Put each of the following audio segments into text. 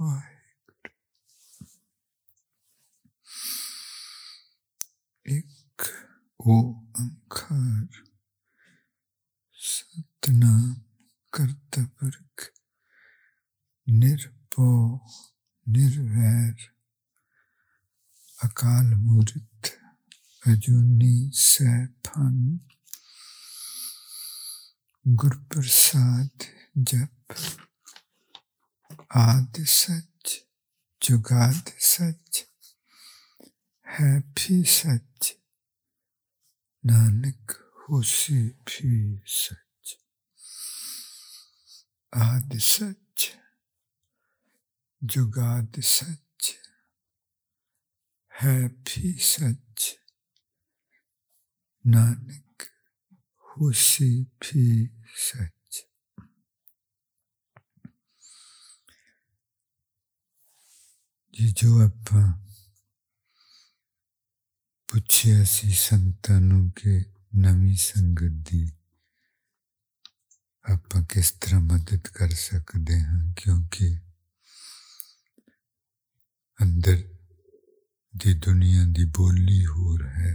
वाहेगुरु एक ओंकार सतनाम कर्तपुरख निर्भो निर्वैर। अकाल मूर्त अजूनी सैफन। गुरप्रसाद जप आदि सच, जुगाद सच है भी सच, नानक होशी भी सच। आदि सच, जुगाद सच है भी सच, नानक होशी भी सच। ਜੀ ਜੋ ਆਪਾਂ ਪੁੱਛਿਆ ਸੀ ਸੰਤਾਂ ਨੂੰ ਕਿ ਨਵੀਂ ਸੰਗਤ ਦੀ ਆਪਾਂ ਕਿਸ ਤਰ੍ਹਾਂ ਮਦਦ ਕਰ ਸਕਦੇ ਹਾਂ ਕਿਉਂਕਿ ਅੰਦਰ ਦੀ ਦੁਨੀਆ ਦੀ ਬੋਲੀ ਹੋਰ ਹੈ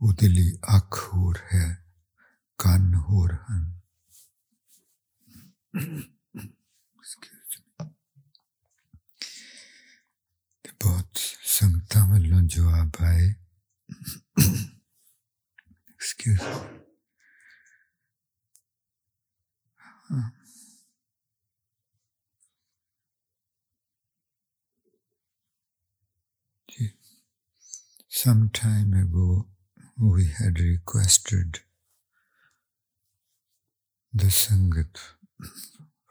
ਉਹਦੇ ਲਈ ਅੱਖ ਹੋਰ ਹੈ ਕੰਨ ਹੋਰ ਹਨ बहुत Some time ago, we had requested the Sangat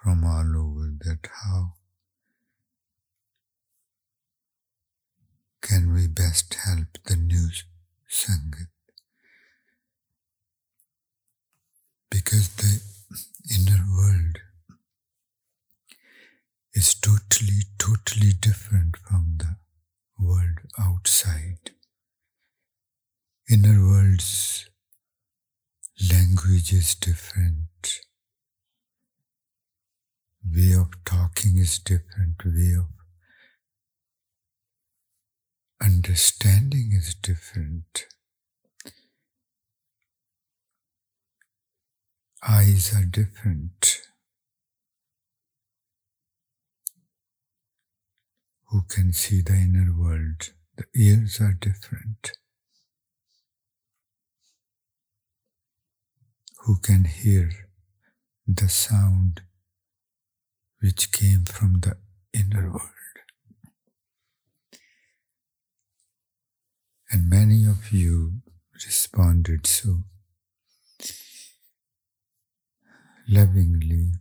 from all over that how can we best help the new Sangat? Because the inner world is totally, totally different from the world outside. Inner world's language is different, way of talking is different, way of understanding is different. Eyes are different. Who can see the inner world? The ears are different. Who can hear the sound which came from the inner world? And many of you responded so lovingly.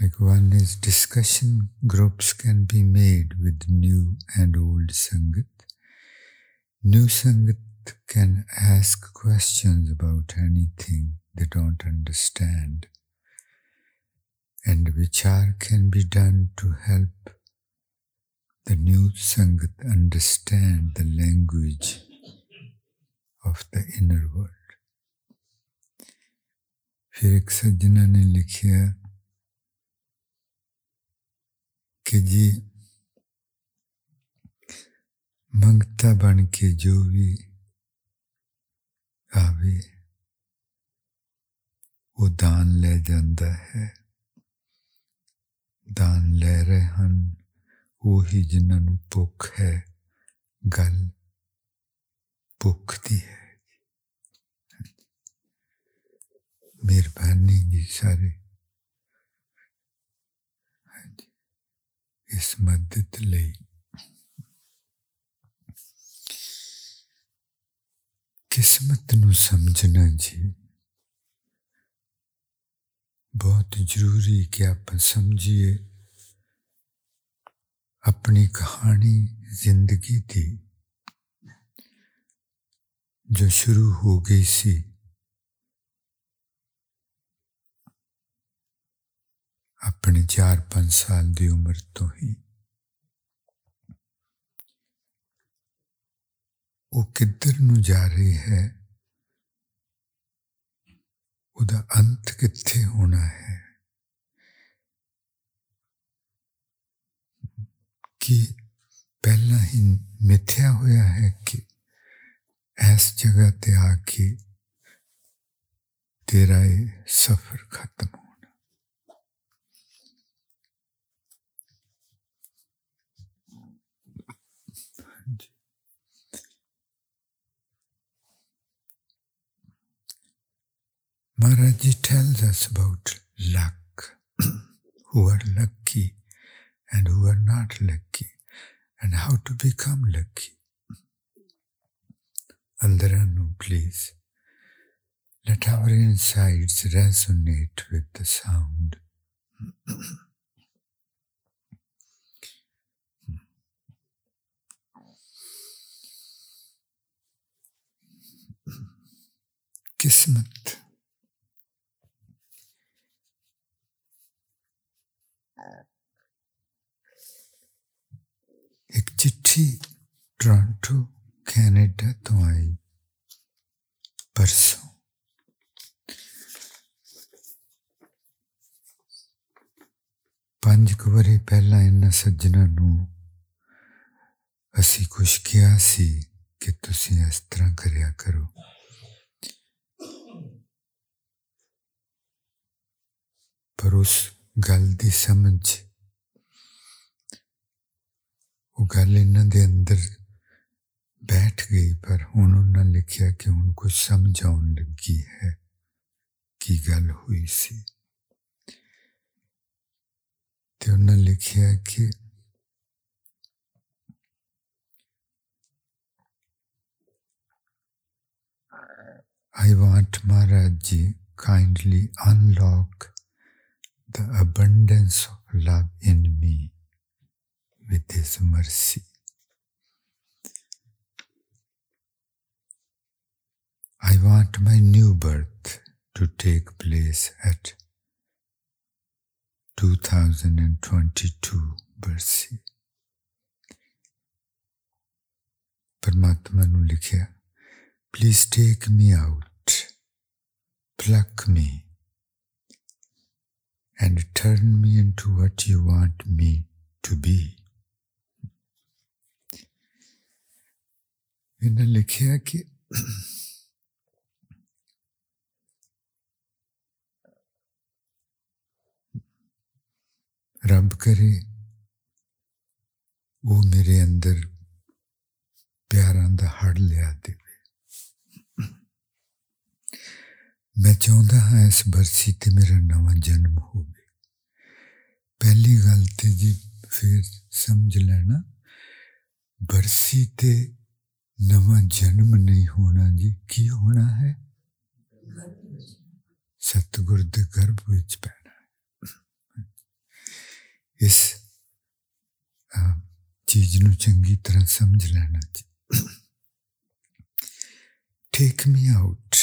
Like one is discussion groups can be made with new and old Sangat. New Sangat can ask questions about anything they don't understand. And vichar can be done to help the new Sangat understand the language of the inner world. फिर एक सज्जना ने लिखा कि जी मंगता बन के जो भी आवे वो दान ले जाता है दान ले रहे हैं ਉਹੀ ਜਿਨ੍ਹਾਂ ਨੂੰ ਭੁੱਖ ਹੈ ਗੱਲ ਭੁੱਖ ਦੀ ਹੈ ਮਿਹਰਬਾਨੀ ਜੀ ਸਾਰੇ ਹਾਂਜੀ ਇਸ ਮਦਦ ਲਈ ਕਿਸਮਤ ਨੂੰ ਸਮਝਣਾ ਜੀ ਬਹੁਤ ਜ਼ਰੂਰੀ ਕਿ ਆਪਾਂ ਸਮਝੀਏ अपनी कहानी जिंदगी थी जो शुरू हो गई सी अपने चार पांच साल की उम्र तो ही वो किधर ਨੂੰ ਜਾ ਰਹੀ ਹੈ ਉਹਦਾ ਅੰਤ ਕਿੱਥੇ ਹੋਣਾ ਹੈ कि पहला ही मिथ्या होया है कि ऐस जगह ते आके तेरा ये सफ़र खत्म होना। Maharaj ji tells us about luck. Who are lucky and who are not lucky and how to become lucky. Aldaranu, please. Let our insides resonate with the sound. Kismet. एक चिट्ठी टोरंटो कनाडा तो आई परसों ਪੰਜ ਕੁ ਵਰੇ ਪਹਿਲਾਂ ਇਹਨਾਂ ਸੱਜਣਾ ਨੂੰ ਅਸੀਂ ਕੁਝ ਕਿਹਾ ਸੀ ਕਿ ਤੁਸੀਂ ਇਸ ਤਰ੍ਹਾਂ ਕਰਿਆ ਕਰੋ ਪਰ ਉਸ ਗੱਲ ਦੀ ਸਮਝ ਉਹ ਗੱਲ ਇਹਨਾਂ ਦੇ ਅੰਦਰ ਬੈਠ ਗਈ ਪਰ ਹੁਣ ਉਹਨਾਂ ਲਿਖਿਆ ਕਿ ਹੁਣ ਕੁਝ ਸਮਝ ਆਉਣ ਲੱਗੀ ਹੈ ਕੀ ਗੱਲ ਹੋਈ ਸੀ ਤੇ ਉਹਨਾਂ ਲਿਖਿਆ ਕਿ I want Maharaj Ji kindly unlock the abundance of love in me with His mercy. I want my new birth to take place at 2022 ਬਰਸੀ ਪਰਮਾਤਮਾ ਨੂੰ ਲਿਖਿਆ please take me out pluck me and turn me into what you want me to be. ਇਹਨਾਂ ਲਿਖਿਆ ਕਿ ਰੱਬ ਕਰੇ ਉਹ ਮੇਰੇ ਅੰਦਰ ਪਿਆਰਾਂ ਦਾ ਹੜ ਲਿਆ ਦੇਵੇ ਮੈਂ ਚਾਹੁੰਦਾ ਹਾਂ ਇਸ ਬਰਸੀ ਤੇ ਮੇਰਾ ਨਵਾਂ ਜਨਮ ਹੋਵੇ ਪਹਿਲੀ ਗੱਲ ਤੇ ਜੀ ਫਿਰ ਸਮਝ ਲੈਣਾ ਬਰਸੀ ਤੇ ਨਵਾਂ ਜਨਮ ਨਹੀਂ ਹੋਣਾ ਜੀ ਕੀ ਹੋਣਾ ਹੈ ਸਤਗੁਰ ਦੇ ਗਰਭ ਵਿੱਚ ਪੈਣਾ ਇਸ ਚੀਜ਼ ਨੂੰ ਚੰਗੀ ਤਰ੍ਹਾਂ ਸਮਝ ਲੈਣਾ ਟੇਕ ਮੀ ਆਊਟ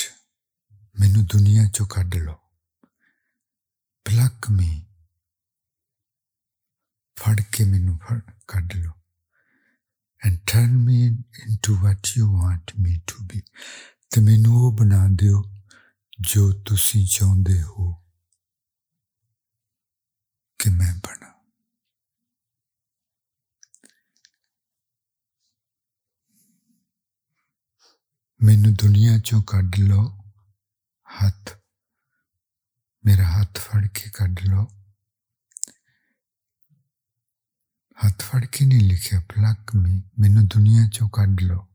ਮੈਨੂੰ ਦੁਨੀਆ ਚੋਂ ਕੱਢ ਲਓ ਪਲੱਕ ਮੀ ਫੜ ਕੇ ਮੈਨੂੰ ਫੜ ਕੱਢ ਲਓ and turn me into what you want me to be ਤੇ ਮੈਨੂੰ ਉਹ ਬਣਾ ਦਿਓ ਜੋ ਤੁਸੀਂ ਚਾਹੁੰਦੇ ਹੋ ਕਿ ਮੈਂ ਬਣਾ ਮੈਨੂੰ ਦੁਨੀਆ ਚੋਂ ਕੱਢ ਲਓ ਹੱਥ ਮੇਰਾ ਹੱਥ ਫੜ ਕੇ ਕੱਢ ਲਓ ਹੱਥ ਫੜ ਕੇ ਨਹੀਂ ਲਿਖਿਆ ਪਲੱਕ ਮੀ ਮੈਨੂੰ ਦੁਨੀਆ ਚੋਂ ਕੱਢ ਲਓ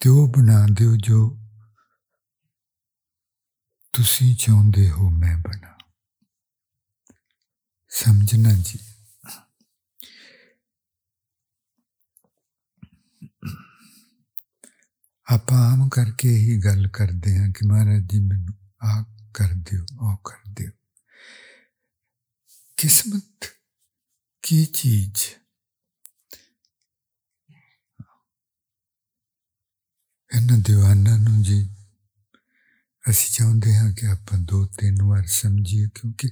ਤੇ ਉਹ ਬਣਾ ਦਿਓ ਜੋ ਤੁਸੀਂ ਚਾਹੁੰਦੇ ਹੋ ਮੈਂ ਬਣਾ ਸਮਝਣਾ ਜੀ ਆਪਾਂ ਆਮ ਕਰਕੇ ਹੀ ਗੱਲ ਕਰਦੇ ਹਾਂ ਕਿ ਮਹਾਰਾਜ ਜੀ ਮੈਨੂੰ ਆ ਕਰ ਦਿਓ ਉਹ ਕਰ ਦਿਓ ਕਿਸਮਤ ਕੀ ਚੀਜ਼ ਇਹਨਾਂ ਦੀਵਾਨਾਂ ਨੂੰ ਜੀ ਅਸੀਂ ਚਾਹੁੰਦੇ ਹਾਂ ਕਿ ਆਪਾਂ ਦੋ ਤਿੰਨ ਵਾਰ ਸਮਝੀਏ ਕਿਉਂਕਿ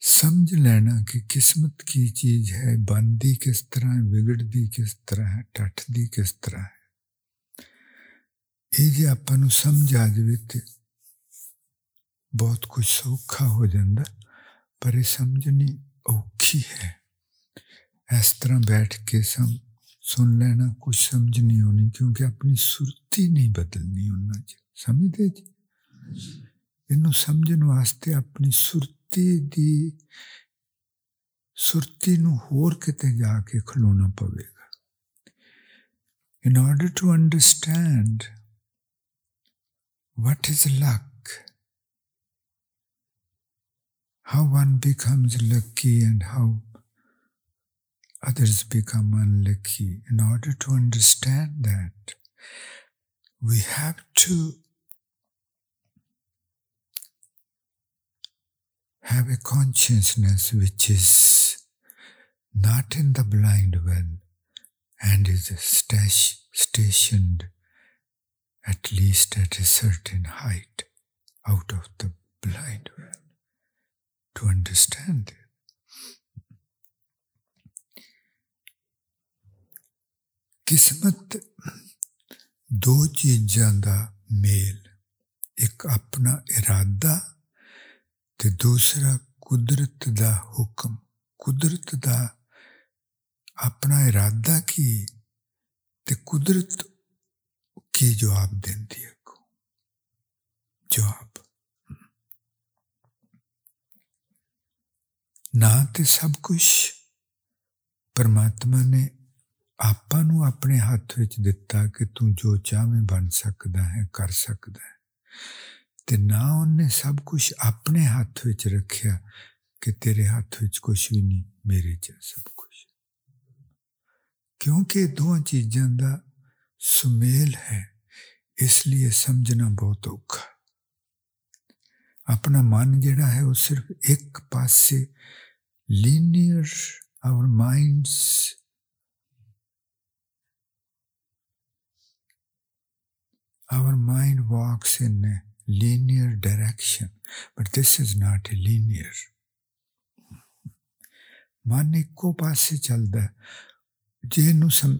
ਸਮਝ ਲੈਣਾ ਕਿ ਕਿਸਮਤ ਕੀ ਚੀਜ਼ ਹੈ ਬੰਦੀ ਕਿਸ ਤਰ੍ਹਾਂ ਹੈ ਵਿਗੜਦੀ ਕਿਸ ਤਰ੍ਹਾਂ ਹੈ ਟੱਟਦੀ ਕਿਸ ਤਰ੍ਹਾਂ ਹੈ ਇਹ ਜੇ ਆਪਾਂ ਨੂੰ ਸਮਝ ਆ ਜਾਵੇ ਤੇ ਬਹੁਤ ਕੁਝ ਸੌਖਾ ਹੋ ਜਾਂਦਾ ਪਰ ਇਹ ਸਮਝਣੀ ਔਖੀ ਹੈ ਇਸ ਤਰ੍ਹਾਂ ਬੈਠ ਕੇ ਸਮ ਸੁਣ ਲੈਣਾ ਕੁਝ ਸਮਝ ਨਹੀਂ ਆਉਣੀ ਕਿਉਂਕਿ ਆਪਣੀ ਸੁਰਤੀ ਨਹੀਂ ਬਦਲਣੀ ਉਹਨਾਂ ਚ ਸਮਝਦੇ ਜੀ ਇਹਨੂੰ ਸਮਝਣ ਵਾਸਤੇ ਆਪਣੀ ਸੁਰਤੀ ਦੀ ਸੁਰਤੀ ਨੂੰ ਹੋਰ ਕਿਤੇ ਜਾ ਕੇ ਖਲੋਣਾ ਪਵੇਗਾ in order to understand what is luck, how one becomes lucky and how others become unlucky, in order to understand that, we have to have a consciousness which is not in the blind well and is stationed at least at a certain height out of the blind well to understand it. ਕਿਸਮਤ ਦੋ ਚੀਜ਼ਾਂ ਦਾ ਮੇਲ ਇੱਕ ਆਪਣਾ ਇਰਾਦਾ ਤੇ ਦੂਸਰਾ ਕੁਦਰਤ ਦਾ ਹੁਕਮ ਕੁਦਰਤ ਦਾ ਆਪਣਾ ਇਰਾਦਾ ਕੀ ਤੇ ਕੁਦਰਤ ਕੀ ਜਵਾਬ ਦਿੰਦੀ ਹੈ ਜਵਾਬ ਨਾ ਤੇ ਸਭ ਕੁਝ ਪਰਮਾਤਮਾ ਨੇ ਆਪਾਂ ਨੂੰ ਆਪਣੇ ਹੱਥ ਵਿੱਚ ਦਿੱਤਾ ਕਿ ਤੂੰ ਜੋ ਚਾਹਵੇਂ ਬਣ ਸਕਦਾ ਹੈ ਕਰ ਸਕਦਾ ਹੈ ਤੇ ਨਾ ਉਹਨੇ ਸਭ ਕੁਝ ਆਪਣੇ ਹੱਥ ਵਿੱਚ ਰੱਖਿਆ ਕਿ ਤੇਰੇ ਹੱਥ ਵਿੱਚ ਕੁਝ ਵੀ ਨਹੀਂ ਮੇਰੇ 'ਚ ਸਭ ਕੁਝ ਕਿਉਂਕਿ ਦੋਹਾਂ ਚੀਜ਼ਾਂ ਦਾ ਸੁਮੇਲ ਹੈ ਇਸ ਲਈ ਸਮਝਣਾ ਬਹੁਤ ਔਖਾ ਆਪਣਾ ਮਨ ਜਿਹੜਾ ਹੈ ਉਹ ਸਿਰਫ ਇੱਕ ਪਾਸੇ linear hour our mind walks in a linear direction, but this is not a linear. ਮਨ ਇੱਕੋ ਪਾਸੇ ਚੱਲਦਾ ਜੇ ਇਹਨੂੰ ਸਮ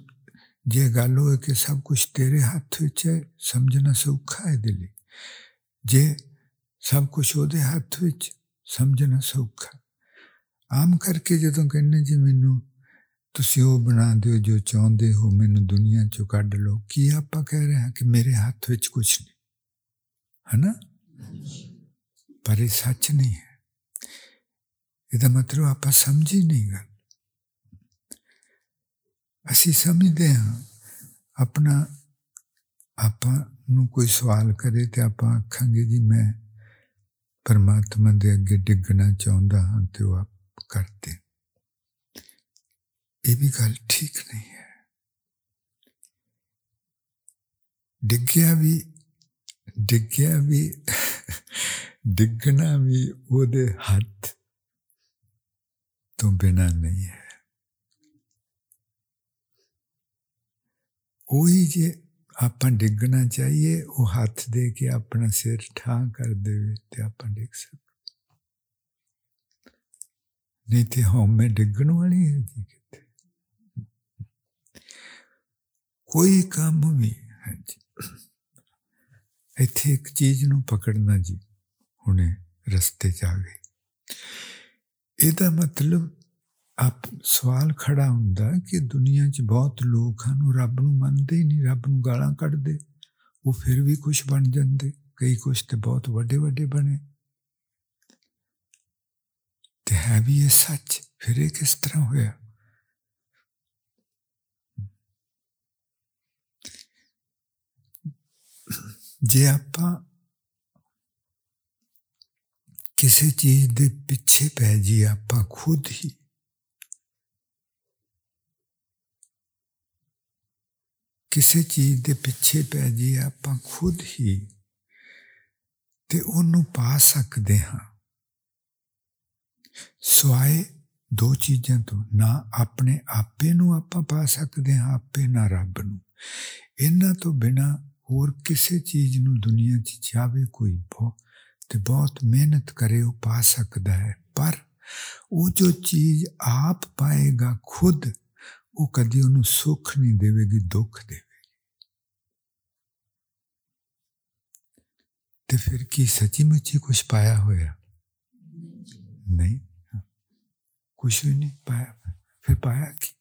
ਜੇ ਗੱਲ ਹੋਏ ਕਿ ਸਭ ਕੁਝ ਤੇਰੇ ਹੱਥ ਵਿੱਚ ਹੈ ਸਮਝਣਾ ਸੌਖਾ ਹੈ ਦਿਲੀ ਜੇ ਸਭ ਕੁਝ ਉਹਦੇ ਹੱਥ ਵਿੱਚ ਸਮਝਣਾ ਸੌਖਾ ਆਮ ਕਰਕੇ ਜਦੋਂ ਕਹਿੰਦੇ ਜੀ ਮੈਨੂੰ ਤੁਸੀਂ ਉਹ ਬਣਾ ਦਿਓ ਜੋ ਚਾਹੁੰਦੇ ਹੋ, ਮੈਨੂੰ ਦੁਨੀਆ ਚੋਂ ਕੱਢ ਲਓ। ਕੀ ਆਪਾਂ ਕਹਿ ਰਹੇ ਹਾਂ ਕਿ ਮੇਰੇ ਹੱਥ ਵਿੱਚ ਕੁਝ ਨਹੀਂ? ਹਨਾ? ਪਰ ਇਹ ਸੱਚ ਨਹੀਂ ਹੈ। ਇਹਦਾ ਮਤਲਬ ਆਪਾਂ ਸਮਝੀ ਨਹੀਂ ਗੱਲ। ਅਸੀਂ ਸਮਝਦੇ ਹਾਂ, ਆਪਣਾ, ਆਪਾਂ ਨੂੰ ਕੋਈ ਸਵਾਲ ਕਰੇ ਤੇ ਆਪਾਂ ਆਖਾਂਗੇ ਜੀ, ਮੈਂ ਪਰਮਾਤਮਾ ਦੇ ਅੱਗੇ ਡਿੱਗਣਾ ਚਾਹੁੰਦਾ ਹਾਂ ਤੇ ਉਹ ਆਪ ਕਰਦੇ। ਇਹ ਵੀ ਗੱਲ ਠੀਕ ਨਹੀਂ ਹੈ ਡਿੱਗਿਆ ਵੀ ਡਿੱਗਿਆ ਵੀ ਡਿੱਗਣਾ ਵੀ ਉਹਦੇ ਹੱਥ ਤੋਂ ਬਿਨਾ ਨਹੀਂ ਹੈ ਉਹੀ ਜੇ ਆਪਾਂ ਡਿੱਗਣਾ ਚਾਹੀਏ ਉਹ ਹੱਥ ਦੇ ਕੇ ਆਪਣਾ ਸਿਰ ਠਾਂ ਕਰ ਦੇਵੇ ਤੇ ਆਪਾਂ ਡਿੱਗ ਸਕਦੇ ਨਹੀਂ ਤੇ ਹਉਮੈ ਡਿੱਗਣ ਵਾਲੀ ਹੈ ਜੀ ਕੋਈ ਕੰਮ ਵੀ ਹਾਂਜੀ। ਇੱਥੇ ਇੱਕ ਚੀਜ਼ ਨੂੰ ਪਕੜਨਾ ਜੀ, ਹੁਣੇ ਰਸਤੇ 'ਚ ਆ ਗਏ ਇਹਦਾ ਮਤਲਬ ਆਪ ਸਵਾਲ ਖੜਾ ਹੁੰਦਾ ਕਿ ਦੁਨੀਆ 'ਚ ਬਹੁਤ ਲੋਕ ਹਨ, ਉਹ ਰੱਬ ਨੂੰ ਮੰਨਦੇ ਹੀ ਨਹੀਂ, ਰੱਬ ਨੂੰ ਗਾਲਾਂ ਕੱਢਦੇ। ਉਹ ਫਿਰ ਵੀ ਕੁਝ ਬਣ ਜਾਂਦੇ। ਕਈ ਕੁਝ ਤੇ ਬਹੁਤ ਵੱਡੇ ਵੱਡੇ ਬਣੇ। ਤੇ ਹੈ ਵੀ ਇਹ ਸੱਚ, ਫਿਰ ਇਹ ਕਿਸ ਤਰ੍ਹਾਂ ਹੋਇਆ? ਜੇ ਆਪਾਂ ਕਿਸੇ ਚੀਜ਼ ਦੇ ਪਿੱਛੇ ਪੈ ਜੀ ਆਪਾਂ ਖੁਦ ਹੀ ਕਿਸੇ ਚੀਜ਼ ਦੇ ਪਿੱਛੇ ਪੈ ਜੀ ਆਪਾਂ ਖੁਦ ਹੀ ਤੇ ਉਹਨੂੰ ਪਾ ਸਕਦੇ ਹਾਂ ਸਵਾਏ ਦੋ ਚੀਜ਼ਾਂ ਤੋਂ ਨਾ ਆਪਣੇ ਆਪੇ ਨੂੰ ਆਪਾਂ ਪਾ ਸਕਦੇ ਹਾਂ ਆਪੇ ਨਾ ਰੱਬ ਨੂੰ ਇਹਨਾਂ ਤੋਂ ਬਿਨਾ ਹੋਰ ਕਿਸੇ ਚੀਜ਼ ਨੂੰ ਦੁਨੀਆ 'ਚ ਚਾਵੇ ਕੋਈ ਬਹੁਤ ਤੇ ਬਹੁਤ ਮਿਹਨਤ ਕਰੇ ਉਹ ਪਾ ਸਕਦਾ ਹੈ ਪਰ ਉਹ ਜੋ ਚੀਜ਼ ਆਪ ਪਾਏਗਾ ਖੁਦ ਉਹ ਕਦੀ ਉਹਨੂੰ ਸੁੱਖ ਨਹੀਂ ਦੇਵੇਗੀ ਦੁੱਖ ਦੇਵੇਗੀ ਤੇ ਫਿਰ ਕੀ ਸੱਚੀ ਮੁੱਚੀ ਕੁਝ ਪਾਇਆ ਹੋਇਆ ਨਹੀਂ ਕੁਝ ਵੀ ਨਹੀਂ ਪਾਇਆ ਫਿਰ ਪਾਇਆ ਕੀ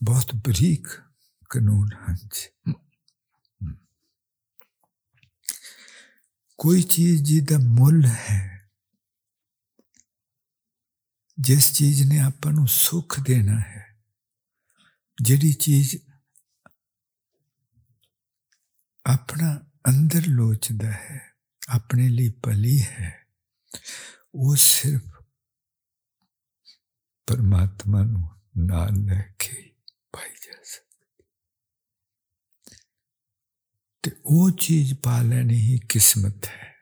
ਬਹੁਤ ਬਰੀਕ ਕਾਨੂੰਨ ਹਨ ਕੋਈ ਚੀਜ਼ ਜਿਹਦਾ ਮੁੱਲ ਹੈ, ਜਿਸ ਚੀਜ਼ ਨੇ ਆਪਾਂ ਨੂੰ ਸੁੱਖ ਦੇਣਾ ਹੈ, ਜਿਹੜੀ ਚੀਜ਼ ਆਪਣਾ ਅੰਦਰ ਲੋਚਦਾ ਹੈ, ਆਪਣੇ ਲਈ ਭਲੀ ਹੈ, ਉਹ ਸਿਰਫ ਪਰਮਾਤਮਾ ਨੂੰ ਨਾਲ ਲੈ ਕੇ ਪਾਈ ਜਾ ਸਕਦੀ ਤੇ ਉਹ ਚੀਜ਼ ਪਾ ਲੈਣੀ ਹੀ ਕਿਸਮਤ ਹੈ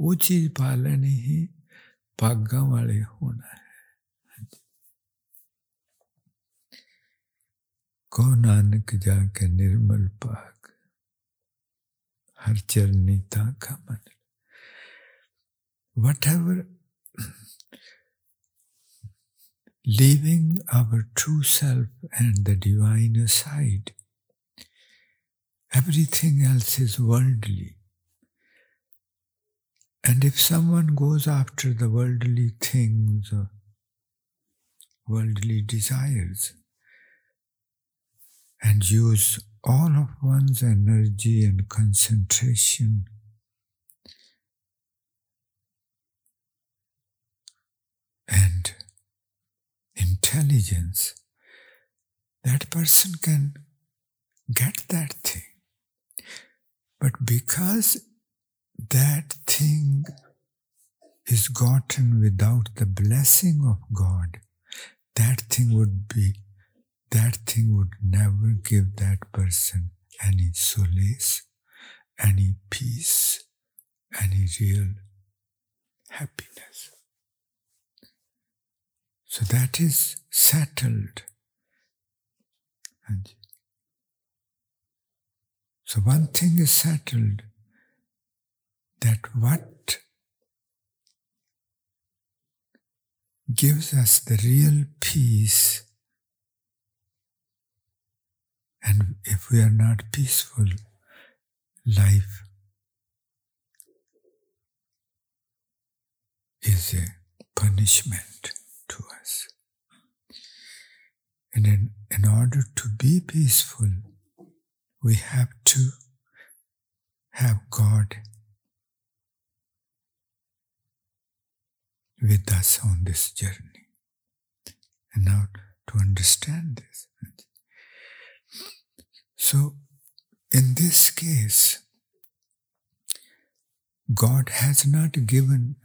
ਉਹ ਚੀਜ਼ ਪਾ ਲੈਣੀ ਹੀ ਭਾਗਾਂ ਵਾਲੇ ਹੋਣਾ ਹੈ ਕੋ ਨਾਨਕ ਜਾ ਕੇ ਨਿਰਮਲ ਪਾਕ ਹਰ ਚਰਨੀ ਤਾਂ ਕਾ ਮਨ whatever leaving our true self and the divine aside everything else is worldly. And if someone goes after the worldly things or worldly desires and use all of one's energy and concentration and intelligence, that person can get that thing. But because that thing is gotten without the blessing of God, that thing would be that thing would never give that person any solace, any peace, any real happiness. So that is settled. So one thing is settled that what gives us the real peace and if we are not peaceful, life is a punishment to us. And in, in order to be peaceful, we have to have God with us on this journey. And now to understand this, so, in this case, God has not given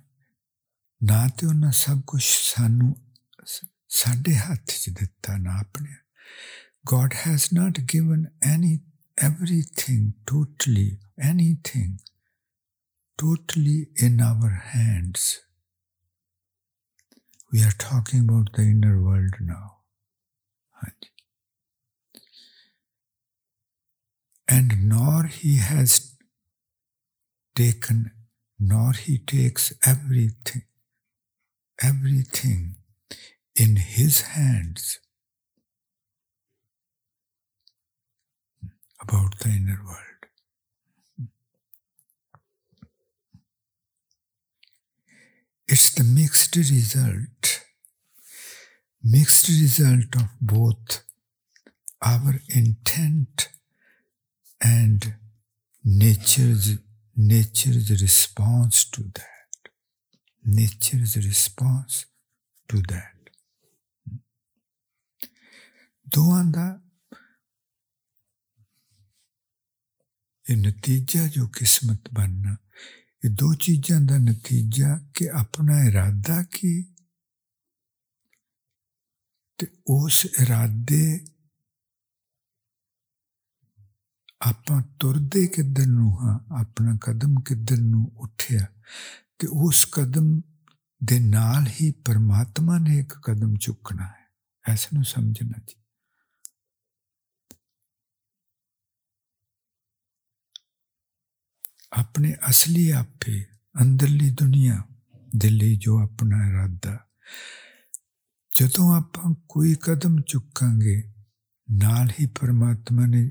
ਨਾ ਤੇ ਉਹਨਾਂ ਸਭ ਕੁਝ ਸਾਨੂੰ ਸਾਡੇ ਹੱਥ 'ਚ ਦਿੱਤਾ ਨਾ ਆਪਣੇ God has not given any everything totally anything totally in our hands we are talking about the inner world now ਹਾਂਜੀ and nor he has taken, nor he takes everything, everything in his hands about the inner world. It's the mixed result, mixed result of both our intent and nature's nature's response to that nature's response to that ਦੋਵਾਂ ਦਾ ਇਹ ਨਤੀਜਾ ਜੋ ਕਿਸਮਤ ਬਣਨਾ ਇਹ ਦੋ ਚੀਜ਼ਾਂ ਦਾ ਨਤੀਜਾ ਕਿ ਆਪਣਾ ਇਰਾਦਾ ਕੀ ਤੇ ਉਸ ਇਰਾਦੇ ਆਪਾਂ ਤੁਰਦੇ ਕਿੱਧਰ ਨੂੰ ਹਾਂ ਆਪਣਾ ਕਦਮ ਕਿੱਧਰ ਨੂੰ ਉੱਠਿਆ ਤੇ ਉਸ ਕਦਮ ਦੇ ਨਾਲ ਹੀ ਪਰਮਾਤਮਾ ਨੇ ਇੱਕ ਕਦਮ ਚੁੱਕਣਾ ਹੈ। ਐਸ ਨੂੰ ਸਮਝਣਾ ਜੀ। ਆਪਣੇ ਅਸਲੀ ਆਪੇ, ਅੰਦਰਲੀ ਦੁਨੀਆ ਦੇ ਲਈ ਜੋ ਆਪਣਾ ਇਰਾਦਾ, ਜਦੋਂ ਆਪਾਂ ਕੋਈ ਕਦਮ ਚੁੱਕਾਂਗੇ, ਨਾਲ ਹੀ ਪਰਮਾਤਮਾ ਨੇ,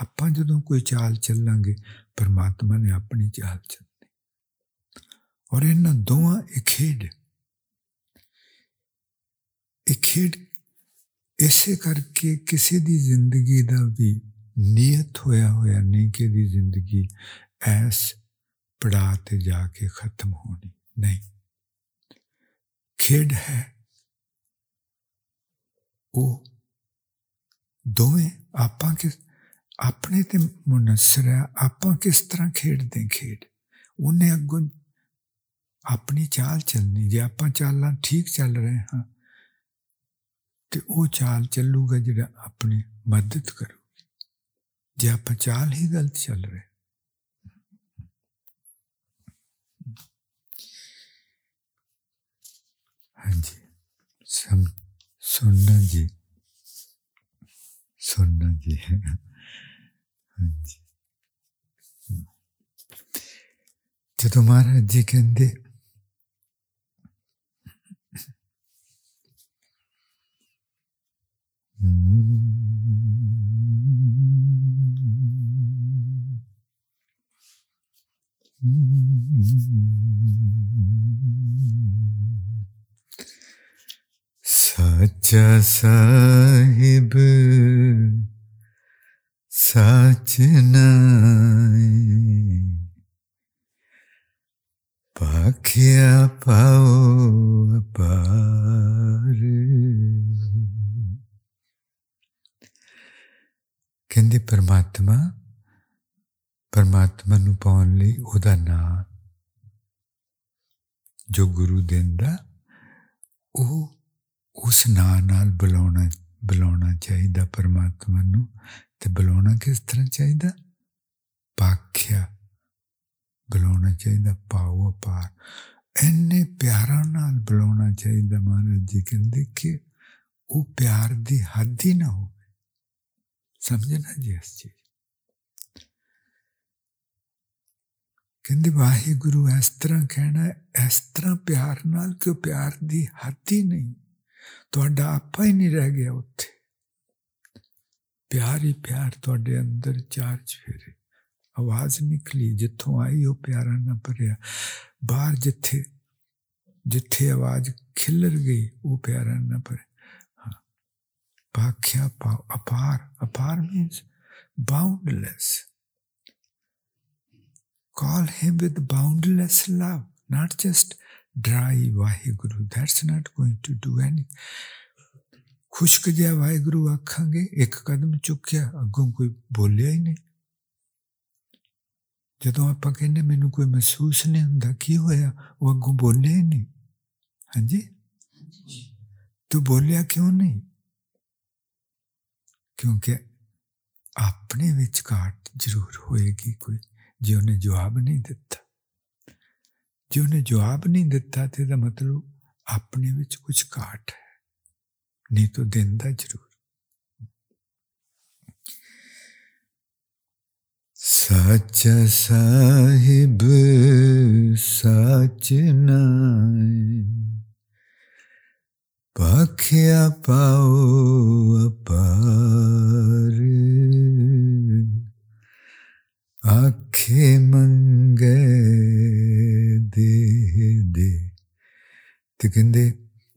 ਆਪਾਂ ਜਦੋਂ ਕੋਈ ਚਾਲ ਚੱਲਾਂਗੇ, ਪਰਮਾਤਮਾ ਨੇ ਆਪਣੀ ਚਾਲ ਚੱਲ ਚੱਲਣੀ ਔਰ ਇਹਨਾਂ ਦੋਵਾਂ ਇੱਕ ਖੇਡ ਇੱਕ ਖੇਡ ਇਸੇ ਕਰਕੇ ਕਿਸੇ ਦੀ ਜ਼ਿੰਦਗੀ ਦਾ ਵੀ ਨੀਅਤ ਹੋਇਆ ਹੋਇਆ ਨਹੀਂ ਕਿ ਦੀ ਜ਼ਿੰਦਗੀ ਐਸ ਪੜਾ ਤੇ ਜਾ ਕੇ ਖਤਮ ਹੋਣੀ ਨਹੀਂ ਖੇਡ ਹੈ ਉਹ ਦੋਵੇਂ ਆਪਾਂ ਕਿ ਆਪਣੇ ਤੇ ਮੁਨਸਰ ਹੈ ਆਪਾਂ ਕਿਸ ਤਰ੍ਹਾਂ ਖੇਡਦੇ ਖੇਡ ਉਹਨੇ ਅੱਗੋਂ ਆਪਣੀ ਚਾਲ ਚੱਲਣੀ ਜੇ ਆਪਾਂ ਚਾਲਾਂ ਠੀਕ ਚੱਲ ਰਹੇ ਹਾਂ ਤੇ ਉਹ ਚਾਲ ਚੱਲੂਗਾ ਜਿਹੜਾ ਆਪਣੀ ਮਦਦ ਕਰੂ ਜੇ ਆਪਾਂ ਚਾਲ ਹੀ ਗਲਤ ਚੱਲ ਰਹੇ ਹਾਂਜੀ ਸਮ ਸੁਣਨਾ ਜੀ ਸੁਣਨਾ ਜੀ ਹਾਂਜੀ ਜਦੋਂ ਮਹਾਰਾਜ ਜੀ ਕਹਿੰਦੇ सच्चा साहिब सच नाखिया पाखिया पाओ पार ਕਹਿੰਦੇ ਪਰਮਾਤਮਾ ਪਰਮਾਤਮਾ ਨੂੰ ਪਾਉਣ ਲਈ ਉਹਦਾ ਨਾਮ ਜੋ ਗੁਰੂ ਦਿੰਦਾ ਉਹ ਉਸ ਨਾਂ ਨਾਲ ਬੁਲਾਉਣਾ ਬੁਲਾਉਣਾ ਚਾਹੀਦਾ ਪਰਮਾਤਮਾ ਨੂੰ ਤੇ ਬੁਲਾਉਣਾ ਕਿਸ ਤਰ੍ਹਾਂ ਚਾਹੀਦਾ? ਪਾਖਿਆ ਬੁਲਾਉਣਾ ਚਾਹੀਦਾ ਪਾਉ ਅਪਾਰ। ਐਨੇ ਪਿਆਰਾਂ ਨਾਲ ਬੁਲਾਉਣਾ ਚਾਹੀਦਾ ਮਹਾਰਾਜ ਜੀ, ਕਹਿੰਦੇ ਕਿ ਉਹ ਪਿਆਰ ਦੀ ਹੱਦ ਹੀ ਨਾ ਹੋਵੇ। ਸਮਝਣਾ ਜੀ ਇਸ ਚੀਜ਼ ਕਹਿੰਦੇ ਵਾਹਿਗੁਰੂ ਇਸ ਤਰ੍ਹਾਂ ਕਹਿਣਾ ਇਸ ਤਰ੍ਹਾਂ ਪਿਆਰ ਨਾਲ ਕਿ ਪਿਆਰ ਦੀ ਹੱਦ ਹੀ ਨਹੀਂ ਤੁਹਾਡਾ ਆਪਾ ਹੀ ਨਹੀਂ ਰਹਿ ਗਿਆ ਉੱਥੇ ਪਿਆਰ ਹੀ ਪਿਆਰ ਤੁਹਾਡੇ ਅੰਦਰ ਚਾਰਜ ਫੇਰੇ ਆਵਾਜ਼ ਨਿਕਲੀ ਜਿੱਥੋਂ ਆਈ ਉਹ ਪਿਆਰਾ ਨਾ ਭਰਿਆ ਬਾਹਰ ਜਿੱਥੇ ਜਿੱਥੇ ਆਵਾਜ਼ ਖਿਲਰ ਗਈ ਉਹ ਪਿਆਰਾ ਨਾ ਭਰੇ ਹਾਂ ਪਾਖਿਆ ਪਾ ਅਪਾਰ ਅਪਾਰ means boundless call him with boundless love, not just dry Vaheguru. That's not going to do anything. ਖੁਸ਼ਕ ਜਿਹਾ ਵਾਹਿਗੁਰੂ ਆਖਾਂਗੇ ਇੱਕ ਕਦਮ ਚੁੱਕਿਆ ਅੱਗੋਂ ਕੋਈ ਬੋਲਿਆ ਹੀ ਨਹੀਂ ਜਦੋਂ ਆਪਾਂ ਕਹਿੰਦੇ ਮੈਨੂੰ ਕੋਈ ਮਹਿਸੂਸ ਨਹੀਂ ਹੁੰਦਾ ਕੀ ਹੋਇਆ ਉਹ ਅੱਗੋਂ ਬੋਲਿਆ ਹੀ ਨਹੀਂ ਹਾਂਜੀ ਤੂੰ ਬੋਲਿਆ ਕਿਉਂ ਨਹੀਂ ਕਿਉਂਕਿ ਆਪਣੇ ਵਿੱਚ ਘਾਟ ਜ਼ਰੂਰ ਹੋਏਗੀ ਕੋਈ। ਜੇ ਉਹਨੇ ਜਵਾਬ ਨਹੀਂ ਦਿੱਤਾ। ਜੇ ਉਹਨੇ ਜਵਾਬ ਨਹੀਂ ਦਿੱਤਾ ਤੇ ਦਾ ਮਤਲਬ ਆਪਣੇ ਵਿੱਚ ਕੁਝ ਘਾਟ ਹੈ। ਨਹੀਂ ਤਾਂ ਦਿੰਦਾ ਜ਼ਰੂਰ। ਸੱਚ ਸਾਹਿਬ, ਸੱਚ ਨਾਏ Πάκια पाओ απάρε आखे मंगे दे दे। ते कहते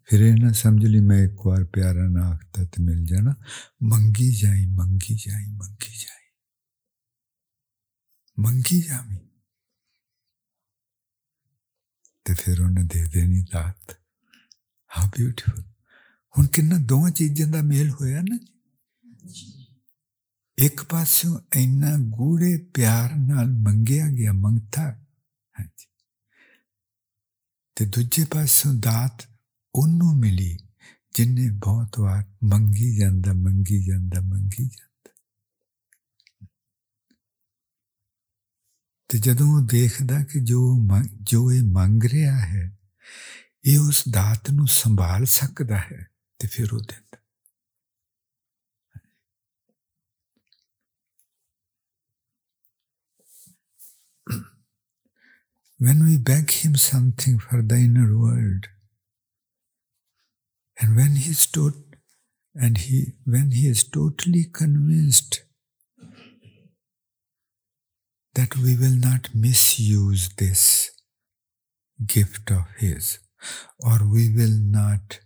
फिर ना, समझ ली मैं एक बार प्यारा ना आखता तो मिल जाना। मंगी जाई मंगी जाई मंगी जाई। मंगी जावी तो फिर उन्हें दे देनी दात। हाउ ब्यूटीफुल ਹੁਣ ਕਿੰਨਾ ਦੋਵਾਂ ਚੀਜ਼ਾਂ ਦਾ ਮੇਲ ਹੋਇਆ ਨਾ ਇੱਕ ਪਾਸਿਓਂ ਇੰਨਾ ਗੂੜੇ ਪਿਆਰ ਨਾਲ ਮੰਗਿਆ ਗਿਆ, ਮੰਗਤਾ, ਹਾਂਜੀ। ਤੇ ਦੂਜੇ ਪਾਸੋਂ ਦਾਤ ਉਹਨੂੰ ਮਿਲੀ ਜਿਨੇ ਬਹੁਤ ਵਾਰ ਮੰਗੀ ਜਾਂਦਾ ਮੰਗੀ ਜਾਂਦਾ ਮੰਗੀ ਜਾਂਦਾ। ਤੇ ਜਦੋਂ ਉਹ ਦੇਖਦਾ ਕਿ ਜੋ ਜੋ ਇਹ ਮੰਗ ਰਿਹਾ ਹੈ, ਇਹ ਉਸ ਦਾਤ ਨੂੰ ਸੰਭਾਲ ਸਕਦਾ ਹੈ। ते when we beg him something for the inner world, and when he stood, and he when he is totally convinced that we will not misuse this gift of his, or we will not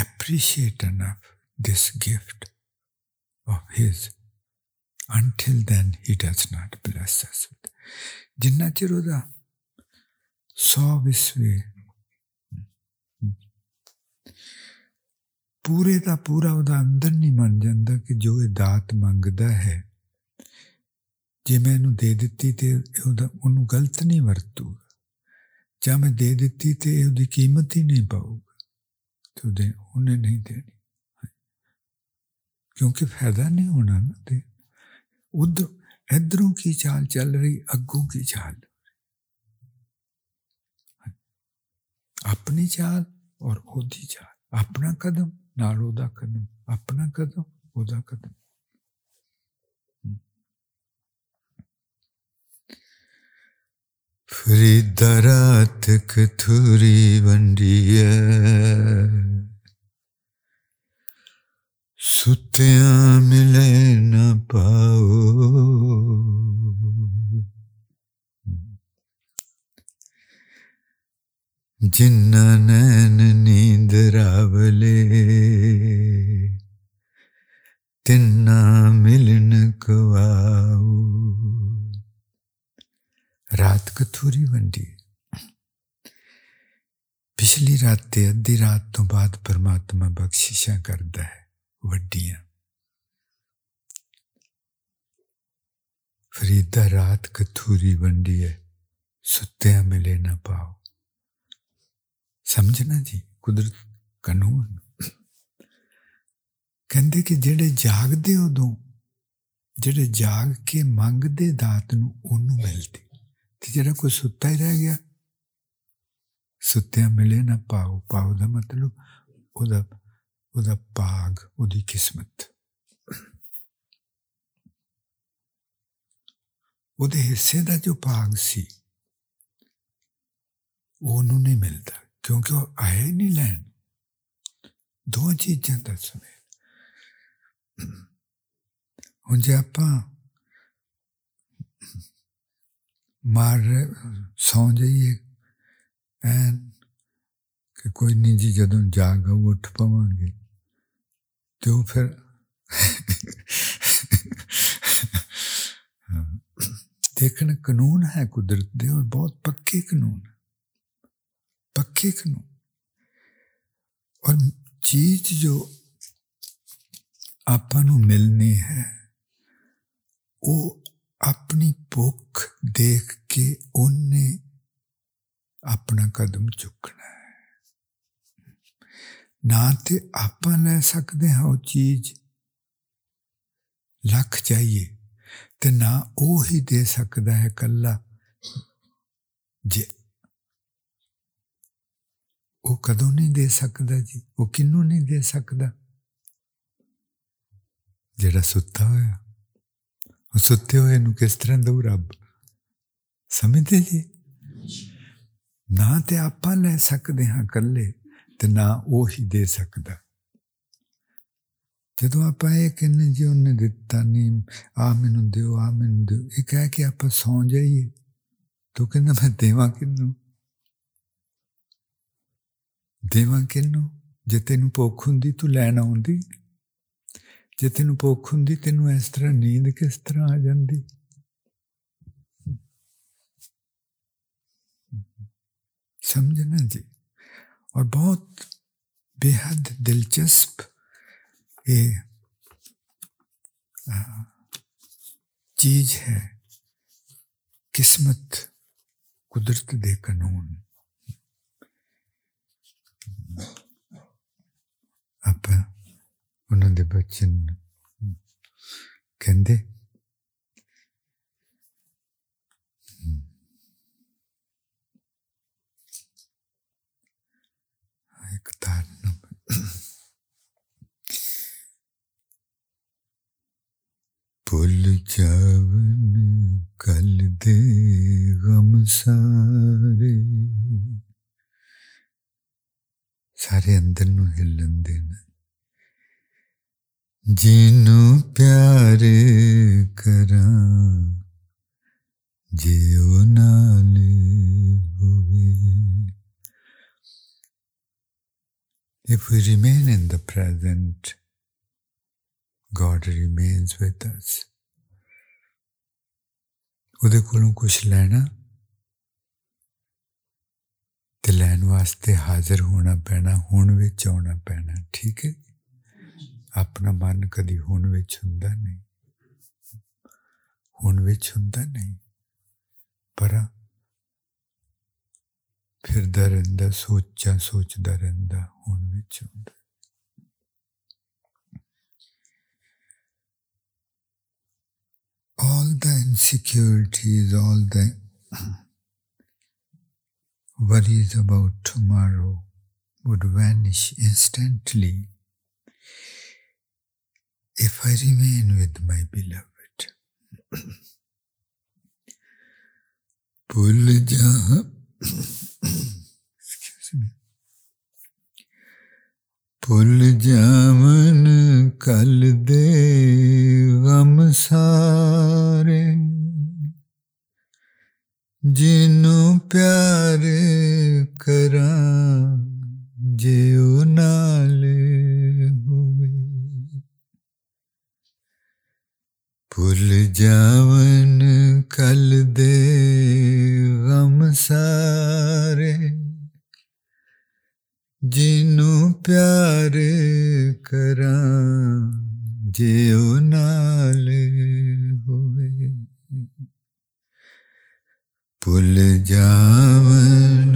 appreciate enough this gift of his. Until then, he does not bless us. ਜਿੰਨਾ ਚਿਰ ਉਹਦਾ ਸੌ ਵਿਸਵੇ ਪੂਰੇ ਦਾ ਪੂਰਾ ਉਹਦਾ ਅੰਦਰ ਨਹੀਂ ਮੰਨ ਜਾਂਦਾ ਕਿ ਜੋ ਇਹ ਦਾਤ ਮੰਗਦਾ ਹੈ ਜੇ ਮੈਂ ਇਹਨੂੰ ਦੇ ਦਿੱਤੀ ਤੇ ਉਹਦਾ ਉਹਨੂੰ ਗਲਤ ਨਹੀਂ ਵਰਤੂਗਾ ਜਾਂ ਮੈਂ ਦੇ ਦਿੱਤੀ ਤੇ ਉਹਦੀ ਕੀਮਤ ਹੀ ਨਹੀਂ ਪਾਊਗਾ तो दे, उन्हें नहीं देनी। क्योंकि फ़ायदा नहीं होना ना दे। उधर इधरों की चाल चल रही अगों की चाल। अपनी चाल और ओदी चाल। अपना कदम नाल ओदा कदम। अपना कदम, ओदा कदम। ஃப்ரீதராத்துக்கு துரி வண்டிய சுத்தியா மிலே ந பாவோ जिन्ना नैन नींद रावले तिन्ना मिलन कवाऊ ਕਵਾਉ ਰਾਤ ਕਥੂਰੀ ਵੰਡੀ ਪਿਛਲੀ ਰਾਤ ਤੇ ਅੱਧੀ ਰਾਤ ਤੋਂ ਬਾਅਦ ਪਰਮਾਤਮਾ ਬਖਸ਼ਿਸ਼ਾਂ ਕਰਦਾ ਹੈ ਵੱਡੀਆਂ ਫਰੀਦਾ ਰਾਤ ਕਥੂਰੀ ਵੰਡੀ ਹੈ ਸੁੱਤਿਆਂ ਮਿਲੇ ਨਾ ਪਾਓ ਸਮਝਣਾ ਜੀ ਕੁਦਰਤ ਕਾਨੂੰਨ ਕਹਿੰਦੇ ਕਿ ਜਿਹੜੇ ਜਾਗਦੇ ਉਦੋਂ ਜਿਹੜੇ ਜਾਗ ਕੇ ਮੰਗਦੇ ਦਾਤ ਨੂੰ ਉਹਨੂੰ ਮਿਲਦੀ ਤੇ ਜਿਹੜਾ ਕੋਈ ਸੁੱਤਾ ਹੀ ਰਹਿ ਗਿਆ ਸੁੱਤਿਆਂ ਮਿਲੇ ਨਾ ਪਾਓ ਪਾਓ ਦਾ ਮਤਲਬ ਉਹਦਾ ਉਹਦਾ ਭਾਗ ਉਹਦੀ ਕਿਸਮਤ ਉਹਦੇ ਹਿੱਸੇ ਦਾ ਜੋ ਭਾਗ ਸੀ ਉਹਨੂੰ ਨਹੀਂ ਮਿਲਦਾ ਕਿਉਂਕਿ ਉਹ ਆਏ ਨਹੀਂ ਲੈਣ ਦੋ ਚੀਜ਼ਾਂ ਦਾ ਸਮੇਂ ਹੁਣ ਜੇ ਆਪਾਂ ਮਾਰ ਸੌਂ ਜਾਈਏ ਐਨ ਕਿ ਕੋਈ ਨਹੀਂ ਜੀ ਜਦੋਂ ਜਾਗ ਉੱਠ ਪਵਾਂਗੇ ਤੇ ਉਹ ਫਿਰ ਦੇਖਣ ਕਾਨੂੰਨ ਹੈ ਕੁਦਰਤ ਦੇ ਔਰ ਬਹੁਤ ਪੱਕੇ ਕਾਨੂੰਨ पक्के कनो और चीज जो ਆਪਾਂ ਨੂੰ ਮਿਲਣੀ ਹੈ ਉਹ ਆਪਣੀ ਭੁੱਖ ਦੇਖ ਕੇ ਉਹਨੇ ਆਪਣਾ ਕਦਮ ਚੁੱਕਣਾ ਹੈ ਨਾ ਤੇ ਆਪਾਂ ਲੈ ਸਕਦੇ ਹਾਂ ਉਹ ਚੀਜ਼ ਲੱਖ ਚਾਹੀਏ ਤੇ ਨਾ ਉਹ ਹੀ ਦੇ ਸਕਦਾ ਹੈ ਕੱਲਾ ਜੇ ਉਹ ਕਦੋਂ ਨਹੀਂ ਦੇ ਸਕਦਾ ਜੀ ਉਹ ਕਿੰਨੂੰ ਨਹੀਂ ਦੇ ਸਕਦਾ ਜਿਹੜਾ ਸੁੱਤਾ ਹੋਇਆ ਉਹ ਸੁੱਤੇ ਹੋਏ ਨੂੰ ਕਿਸ ਤਰ੍ਹਾਂ ਦਊ ਰੱਬ ਸਮਝਦੇ ਜੀ ਨਾ ਤੇ ਆਪਾਂ ਲੈ ਸਕਦੇ ਹਾਂ ਇਕੱਲੇ ਤੇ ਨਾ ਉਹ ਹੀ ਦੇ ਸਕਦਾ ਜਦੋਂ ਆਪਾਂ ਇਹ ਕਹਿੰਨੇ ਜੀ ਉਹਨੇ ਦਿੱਤਾ ਨਹੀਂ ਆ ਮੈਨੂੰ ਦਿਓ ਆ ਮੈਨੂੰ ਦਿਓ ਇਹ ਕਹਿ ਕੇ ਆਪਾਂ ਸੌਂ ਜਾਈਏ ਤੂੰ ਕਹਿੰਦਾ ਮੈਂ ਦੇਵਾਂ ਕਿੰਨੂੰ ਦੇਵਾਂ ਕਿੰਨੂੰ ਜੇ ਤੈਨੂੰ ਭੁੱਖ ਹੁੰਦੀ ਤੂੰ ਲੈਣ ਆਉਂਦੀ ਜੇ ਤੈਨੂੰ ਭੁੱਖ ਹੁੰਦੀ ਤੈਨੂੰ ਇਸ ਤਰ੍ਹਾਂ ਨੀਂਦ ਕਿਸ ਤਰ੍ਹਾਂ ਆ ਜਾਂਦੀ समझना जी और बहुत बेहद दिलचस्प ये चीज है किस्मत कुदरत दे कानून ਆਪਾਂ ఉన్నది చిన్న కంది ఎక్కుతాను भूल जावन कल दे गम सारे सारे अंदर नु हिलन देना ਹਿੱਲਣ ਦੇਣਾ ਜਿਹਨੂੰ ਪਿਆਰ ਕਰਾਂ ਜੇ ਉਹ ਨਾਲ ਹੋਵੇ If we remain in the present, God remains with us. ਉਹਦੇ ਕੋਲੋਂ ਕੁਝ ਲੈਣਾ ਤੇ ਲੈਣ ਵਾਸਤੇ ਹਾਜ਼ਰ ਹੋਣਾ ਪੈਣਾ ਹੁਣ ਵਿੱਚ ਆਉਣਾ ਪੈਣਾ ਠੀਕ ਹੈ ਆਪਣਾ ਮਨ ਕਦੀ ਹੁਣ ਵਿੱਚ ਹੁੰਦਾ ਨਹੀਂ ਹੁਣ ਵਿੱਚ ਹੁੰਦਾ ਨਹੀਂ ਪਰ ਫਿਰਦਾ ਰਹਿੰਦਾ ਸੋਚਾਂ ਸੋਚਦਾ ਰਹਿੰਦਾ ਹੁਣ ਵਿੱਚ ਹੁੰਦਾ all the insecurities, all the worries about tomorrow would vanish instantly if I remain with my beloved. पुल जामन कल दे गम सारे। जिनु प्यार करा जे नाल खुल जावन कल दे गम सारे। जिनू प्यार करा जे ओ नाल होवे। भुल जावन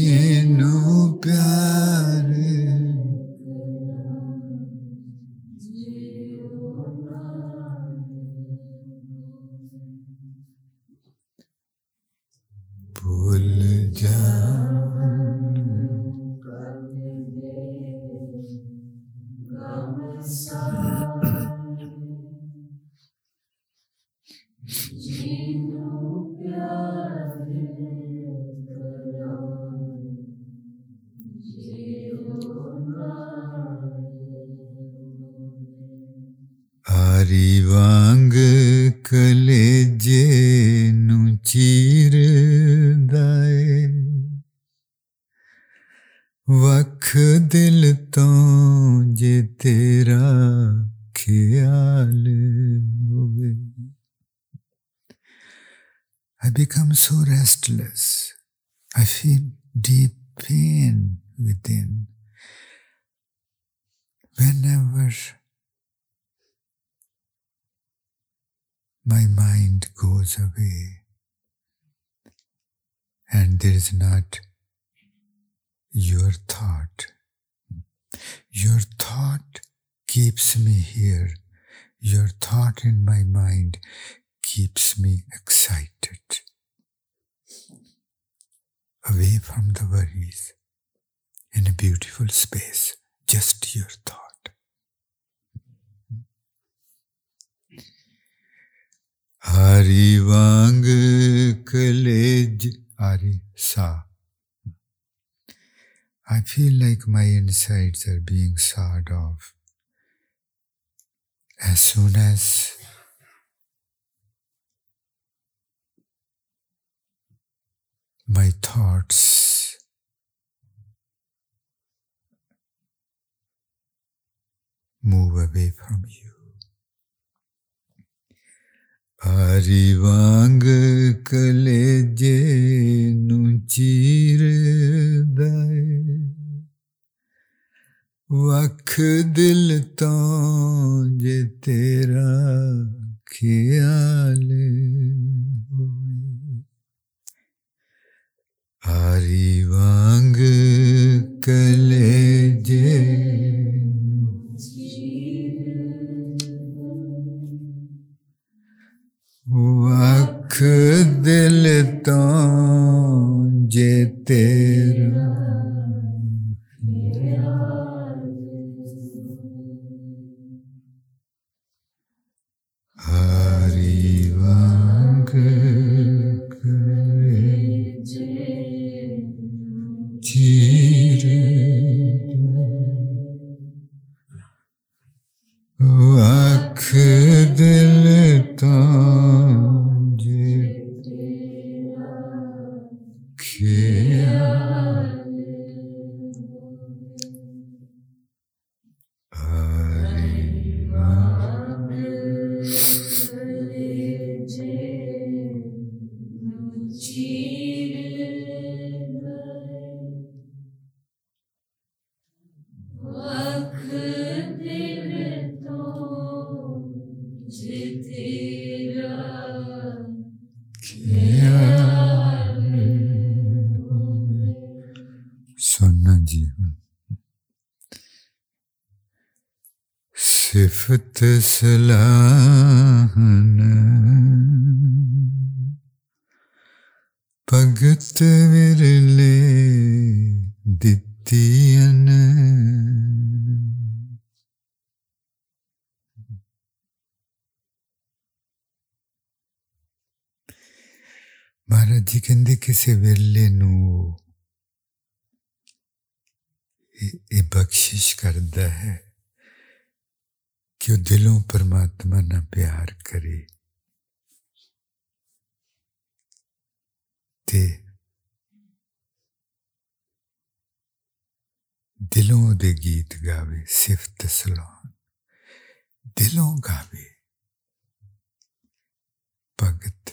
तीनों goes away and there is not your thought. Your thought keeps me here. Your thought in my mind keeps me excited. Away from the worries, in a beautiful space, just your thought. Vang Kalej Ari Sa. I feel like my insides are being sawed off. As soon as my thoughts move away from you. हरिभा कले जे नु चीर वख दिल तो जे तेरा ख्याल हरी वांग कले दिल तो जे तेरा सलाहन भगत विरले दितियन महाराज जी कहते किसी वेले बख्शिश करता है। ਬਖਸ਼ਿਸ਼ ਕਰਦਾ ਹੈ कि वो दिलों परमात्मा ना प्यार करे ते दिलों दे गीत गावे सिफत सलान दिलों गावे भगत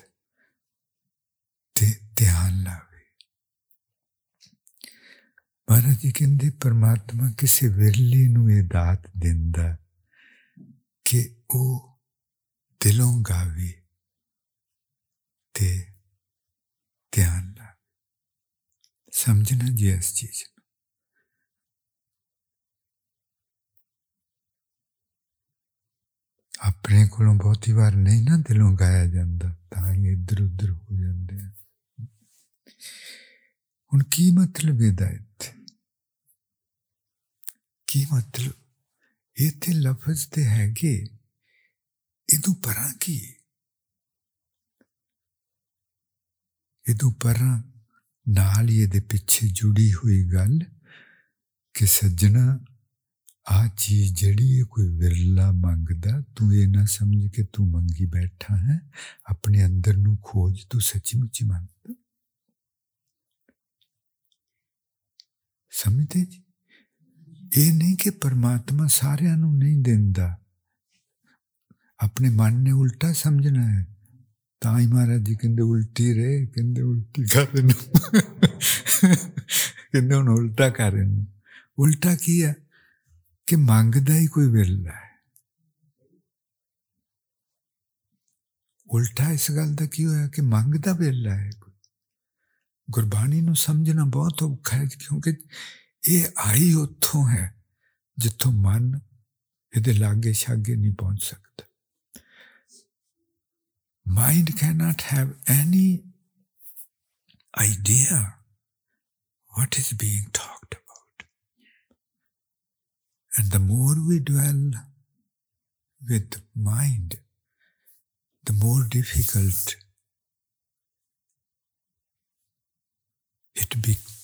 ते ध्यान लावे महाराज जी कहते परमात्मा किसी विरले ये दात दिता ਕਿ ਉਹ ਦਿਲੋਂ ਗਾਵੇ ਤੇ ਧਿਆਨ ਲਾ ਸਮਝਣਾ ਜੀ ਇਸ ਚੀਜ਼ ਨੂੰ ਆਪਣੇ ਕੋਲੋਂ ਬਹੁਤੀ ਵਾਰ ਨਹੀਂ ਨਾ ਦਿਲੋਂ ਗਾਇਆ ਜਾਂਦਾ ਤਾਂ ਹੀ ਇੱਧਰ ਉੱਧਰ ਹੋ ਜਾਂਦੇ ਆ ਹੁਣ ਕੀ ਮਤਲਬ ਇਹਦਾ ਇੱਥੇ ਕੀ ਮਤਲਬ ਇੱਥੇ ਲਫ਼ਜ਼ ਤੇ ਹੈਗੇ ਇਹਦੋਂ ਪਰਾਂ ਕੀ ਇਹਦੋਂ ਪਰਾਂ ਨਾਲ ਹੀ ਇਹਦੇ ਪਿੱਛੇ ਜੁੜੀ ਹੋਈ ਗੱਲ ਕਿ ਸੱਜਣਾ ਆ ਚੀਜ਼ ਜਿਹੜੀ ਹੈ ਕੋਈ ਵਿਰਲਾ ਮੰਗਦਾ ਤੂੰ ਇਹ ਨਾ ਸਮਝ ਕੇ ਤੂੰ ਮੰਗੀ ਬੈਠਾ ਹੈ ਆਪਣੇ ਅੰਦਰ ਨੂੰ ਖੋਜ ਤੂੰ ਸੱਚੀ ਮੁੱਚੀ ਮੰਗਦਾ ਸਮਝਦੇ ਜੀ ਇਹ ਨਹੀਂ ਕਿ ਪਰਮਾਤਮਾ ਸਾਰਿਆਂ ਨੂੰ ਨਹੀਂ ਦਿੰਦਾ ਆਪਣੇ ਮਨ ਨੇ ਉਲਟਾ ਸਮਝਣਾ ਹੈ ਤਾਂ ਹੀ ਮਹਾਰਾਜ ਜੀ ਕਹਿੰਦੇ ਉਲਟੀ ਰੇ ਕਹਿੰਦੇ ਉਲਟੀ ਕਰ ਨੂੰ ਕਹਿੰਦੇ ਹੁਣ ਉਲਟਾ ਕਰ ਨੂੰ ਉਲਟਾ ਕੀ ਹੈ ਕਿ ਮੰਗਦਾ ਹੀ ਕੋਈ ਵਿਰਲਾ ਹੈ ਉਲਟਾ ਇਸ ਗੱਲ ਦਾ ਕੀ ਹੋਇਆ ਕਿ ਮੰਗਦਾ ਵਿਰਲਾ ਹੈ ਗੁਰਬਾਣੀ ਨੂੰ ਸਮਝਣਾ ਬਹੁਤ ਔਖਾ ਹੈ ਕਿਉਂਕਿ ਇਹ ਆਈ ਉੱਥੋਂ ਹੈ ਜਿੱਥੋਂ ਮਨ ਇਹਦੇ ਲਾਗੇ ਛਾਗੇ ਨਹੀਂ ਪਹੁੰਚ ਸਕਦਾ mind cannot have any idea what is being talked about. And the more we dwell with mind, the more difficult it becomes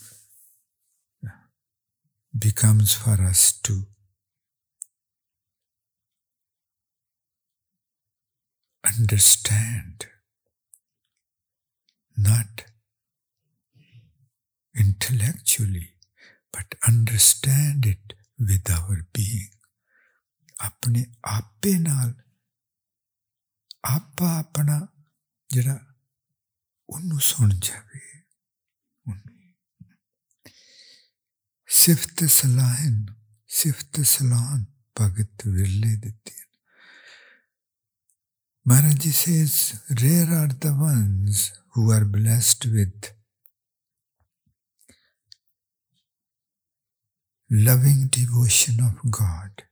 becomes for us to understand, not intellectually, but understand it with our being. ਆਪਣੇ ਆਪੇ ਨਾਲ ਆਪਾ ਆਪਣਾ ਜਿਹੜਾ ਉਹਨੂੰ ਸੁਣ ਜਾਵੇ ਸਿਫਤ ਸਲਾਹਨ ਸਿਫਤ ਸਲਾਹਨ ਭਗਤ ਵਿਰਲੇ ਦਿੱਤੀ Maharaj says, rare are the ones who are blessed with loving devotion of God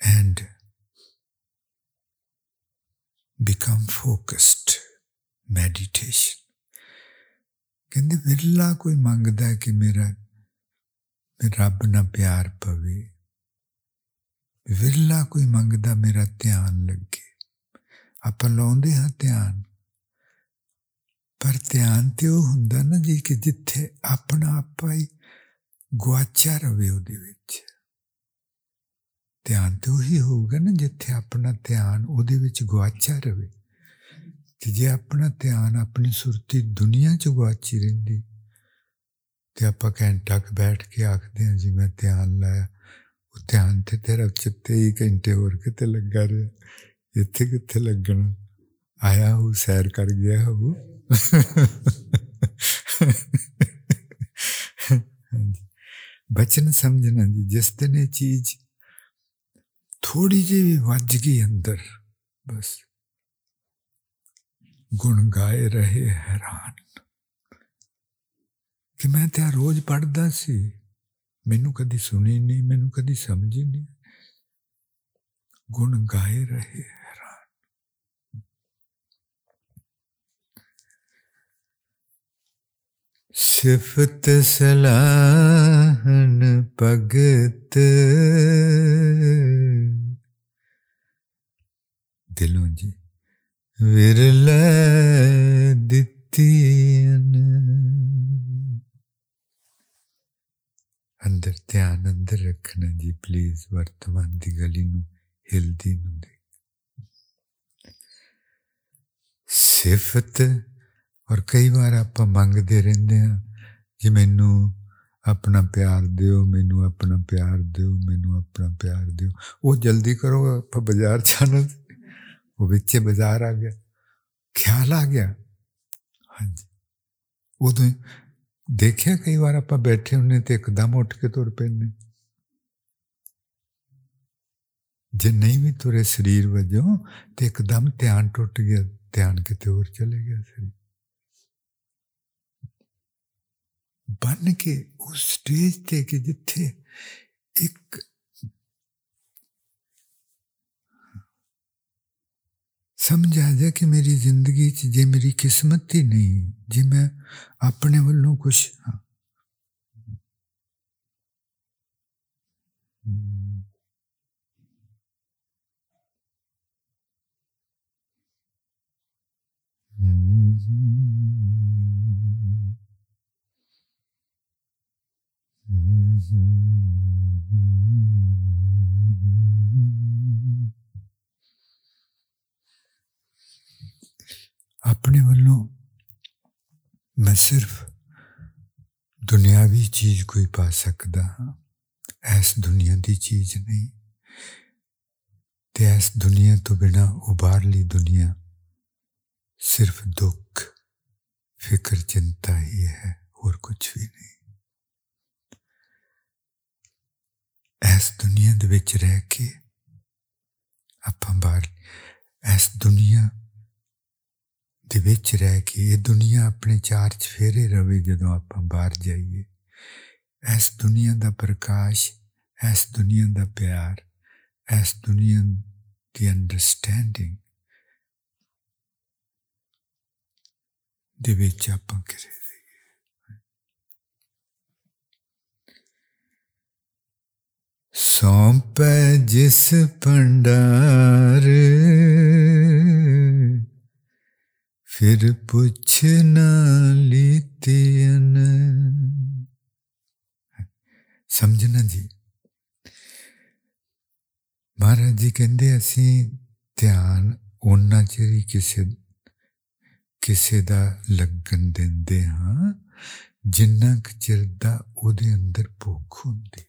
and become focused meditation. ਕਹਿੰਦੇ, ਵਿਰਲਾ ਕੋਈ ਮੰਗਦਾ ਕਿ ਮੇਰਾ ਰੱਬ ਨਾਲ ਪਿਆਰ ਪਵੇ? ਵਿਰਲਾ ਕੋਈ ਮੰਗਦਾ ਮੇਰਾ ਧਿਆਨ ਲੱਗੇ? ਆਪਾਂ ਲਾਉਂਦੇ ਹਾਂ ਧਿਆਨ। ਪਰ ਧਿਆਨ ਤੇ ਉਹ ਹੁੰਦਾ ਨਾ ਜੀ ਕਿ ਜਿੱਥੇ ਆਪਣਾ ਆਪਾ ਹੀ ਗਵਾਚਿਆ ਰਵੇ ਉਹਦੇ ਵਿੱਚ। ਧਿਆਨ ਤੇ ਉਹੀ ਹੋਊਗਾ ਨਾ ਜਿੱਥੇ ਆਪਣਾ ਧਿਆਨ ਉਹਦੇ ਵਿੱਚ ਗਵਾਚਾ ਰਵੇ। ਤੇ ਜੇ ਆਪਣਾ ਧਿਆਨ ਆਪਣੀ ਸੁਰਤੀ ਦੁਨੀਆ 'ਚ ਗਵਾਚੀ ਰਹਿੰਦੀ ਤੇ ਆਪਾਂ ਘੰਟਾ ਕ ਬੈਠ ਕੇ ਆਖਦੇ ਹਾਂ ਜੀ ਮੈਂ ਧਿਆਨ ਲਾਇਆ ਉਹ ਧਿਆਨ ਤੇ ਤੇਰਾ ਚਿੱਤੇ ਹੀ ਘੰਟੇ ਹੋਰ ਕਿਤੇ ਲੱਗਾ ਰਿਹਾ ਇੱਥੇ ਕਿੱਥੇ ਲੱਗਣਾ ਆਇਆ ਉਹ ਸੈਰ ਕਰ ਗਿਆ ਉਹ ਬਚਨ ਸਮਝਣਾ ਜੀ ਜਿਸ ਦਿਨ ਇਹ ਚੀਜ਼ ਥੋੜੀ ਜਿਹੀ ਵੀ ਵੱਜ ਗਈ ਅੰਦਰ ਬਸ ਗੁਣ ਗਾਏ ਰਹੇ ਹੈਰਾਨ। ਕਿ ਮੈਂ ਤੇ ਰੋਜ਼ ਪੜਦਾ ਸੀ, ਮੈਨੂੰ ਕਦੀ ਸੁਣੀ ਨਹੀਂ, ਮੈਨੂੰ ਕਦੀ ਸਮਝੀ ਨਹੀਂ। ਗੁਣ ਗਾਏ ਰਹੇ ਸਿਫਤ ਸਲਾਹਨ ਭਗਤ ਦਿਲੋਂ ਜੀ। विरलदित्यन अंदर ध्यान अंदर रखना जी प्लीज़ वर्तमान की गली हिलती सिफत और कई बार आप मंगते रहते हैं कि मैनू अपना प्यार दो मैनू अपना प्यार दो मैनू अपना प्यार दो वो जल्दी करो आप बाज़ार जाना ਕਰੋ ਆਪਾਂ ਬਾਜ਼ਾਰ ਜਾਣਾ ਉਹ ਵਿੱਚੇ ਬਾਜ਼ਾਰ ਆ ਗਿਆ ਖਿਆਲ ਆ ਗਿਆ ਹਾਂਜੀ ਉਦੋਂ ਦੇਖਿਆ ਕਈ ਵਾਰ ਆਪਾਂ ਬੈਠੇ ਹੁੰਨੇ ਤੇ ਇੱਕਦਮ ਉੱਠ ਕੇ ਤੁਰ ਪੈਂਦੇ ਜੇ ਨਹੀਂ ਵੀ ਤੁਰੇ ਸਰੀਰ ਵਜੋਂ ਤੇ ਇੱਕਦਮ ਧਿਆਨ ਟੁੱਟ ਗਿਆ ਧਿਆਨ ਕਿਤੇ ਹੋਰ ਚਲੇ ਗਿਆ ਸਰੀਰ ਬਣ ਕੇ ਉਸ ਸਟੇਜ ਤੇ ਕਿ ਜਿੱਥੇ ਇੱਕ ਸਮਝ ਆ ਜਾ ਕਿ ਮੇਰੀ ਜ਼ਿੰਦਗੀ 'ਚ ਜੇ ਮੇਰੀ ਕਿਸਮਤ ਹੀ ਨਹੀਂ ਜੇ ਮੈਂ ਆਪਣੇ ਵੱਲੋਂ ਕੁਝ ਆਪਣੇ ਵੱਲੋਂ ਮੈਂ ਸਿਰਫ ਦੁਨਿਆਵੀ ਚੀਜ਼ ਕੋਈ ਪਾ ਸਕਦਾ ਹਾਂ ਐਸ ਦੁਨੀਆ ਦੀ ਚੀਜ਼ ਨਹੀਂ ਤੇ ਐਸ ਦੁਨੀਆ ਤੋਂ ਬਿਨਾ ਉਬਾਰਲੀ ਦੁਨੀਆ ਸਿਰਫ ਦੁੱਖ ਫਿਕਰ ਚਿੰਤਾ ਹੀ ਹੈ ਹੋਰ ਕੁਝ ਵੀ ਨਹੀਂ ਐਸ ਦੁਨੀਆ ਦੇ ਵਿੱਚ ਰਹਿ ਕੇ ਆਪਾਂ ਬਾਹਰ ਐਸ ਦੁਨੀਆ ਦੇ ਵਿੱਚ ਰਹਿ ਕੇ ਇਹ ਦੁਨੀਆ ਆਪਣੇ ਚਾਰ ਚਫੇਰੇ ਰਵੇ ਜਦੋਂ ਆਪਾਂ ਬਾਹਰ ਜਾਈਏ ਐਸ ਦੁਨੀਆ ਦਾ ਪ੍ਰਕਾਸ਼ ਐਸ ਦੁਨੀਆ ਦਾ ਪਿਆਰ ਐਸ ਦੁਨੀਆ ਦੀ ਅੰਡਰਸਟੈਂਡਿੰਗ ਦੇ ਵਿੱਚ ਆਪਾਂ ਕਰੇ ਸੌਂਪੈ ਜਿਸ ਭੰਡਾਰ ਫਿਰ ਪੁੱਛ ਨਾ ਲੀਤੀਨ ਸਮਝਣਾ ਜੀ ਮਹਾਰਾਜ ਜੀ ਕਹਿੰਦੇ ਅਸੀਂ ਧਿਆਨ ਉਹਨਾਂ ਚਿਰ ਕਿਸੇ ਕਿਸੇ ਦਾ ਲੱਗਣ ਦਿੰਦੇ ਹਾਂ ਜਿੰਨਾ ਚਿਰ ਦਾ ਉਹਦੇ ਅੰਦਰ ਭੁੱਖ ਹੁੰਦੀ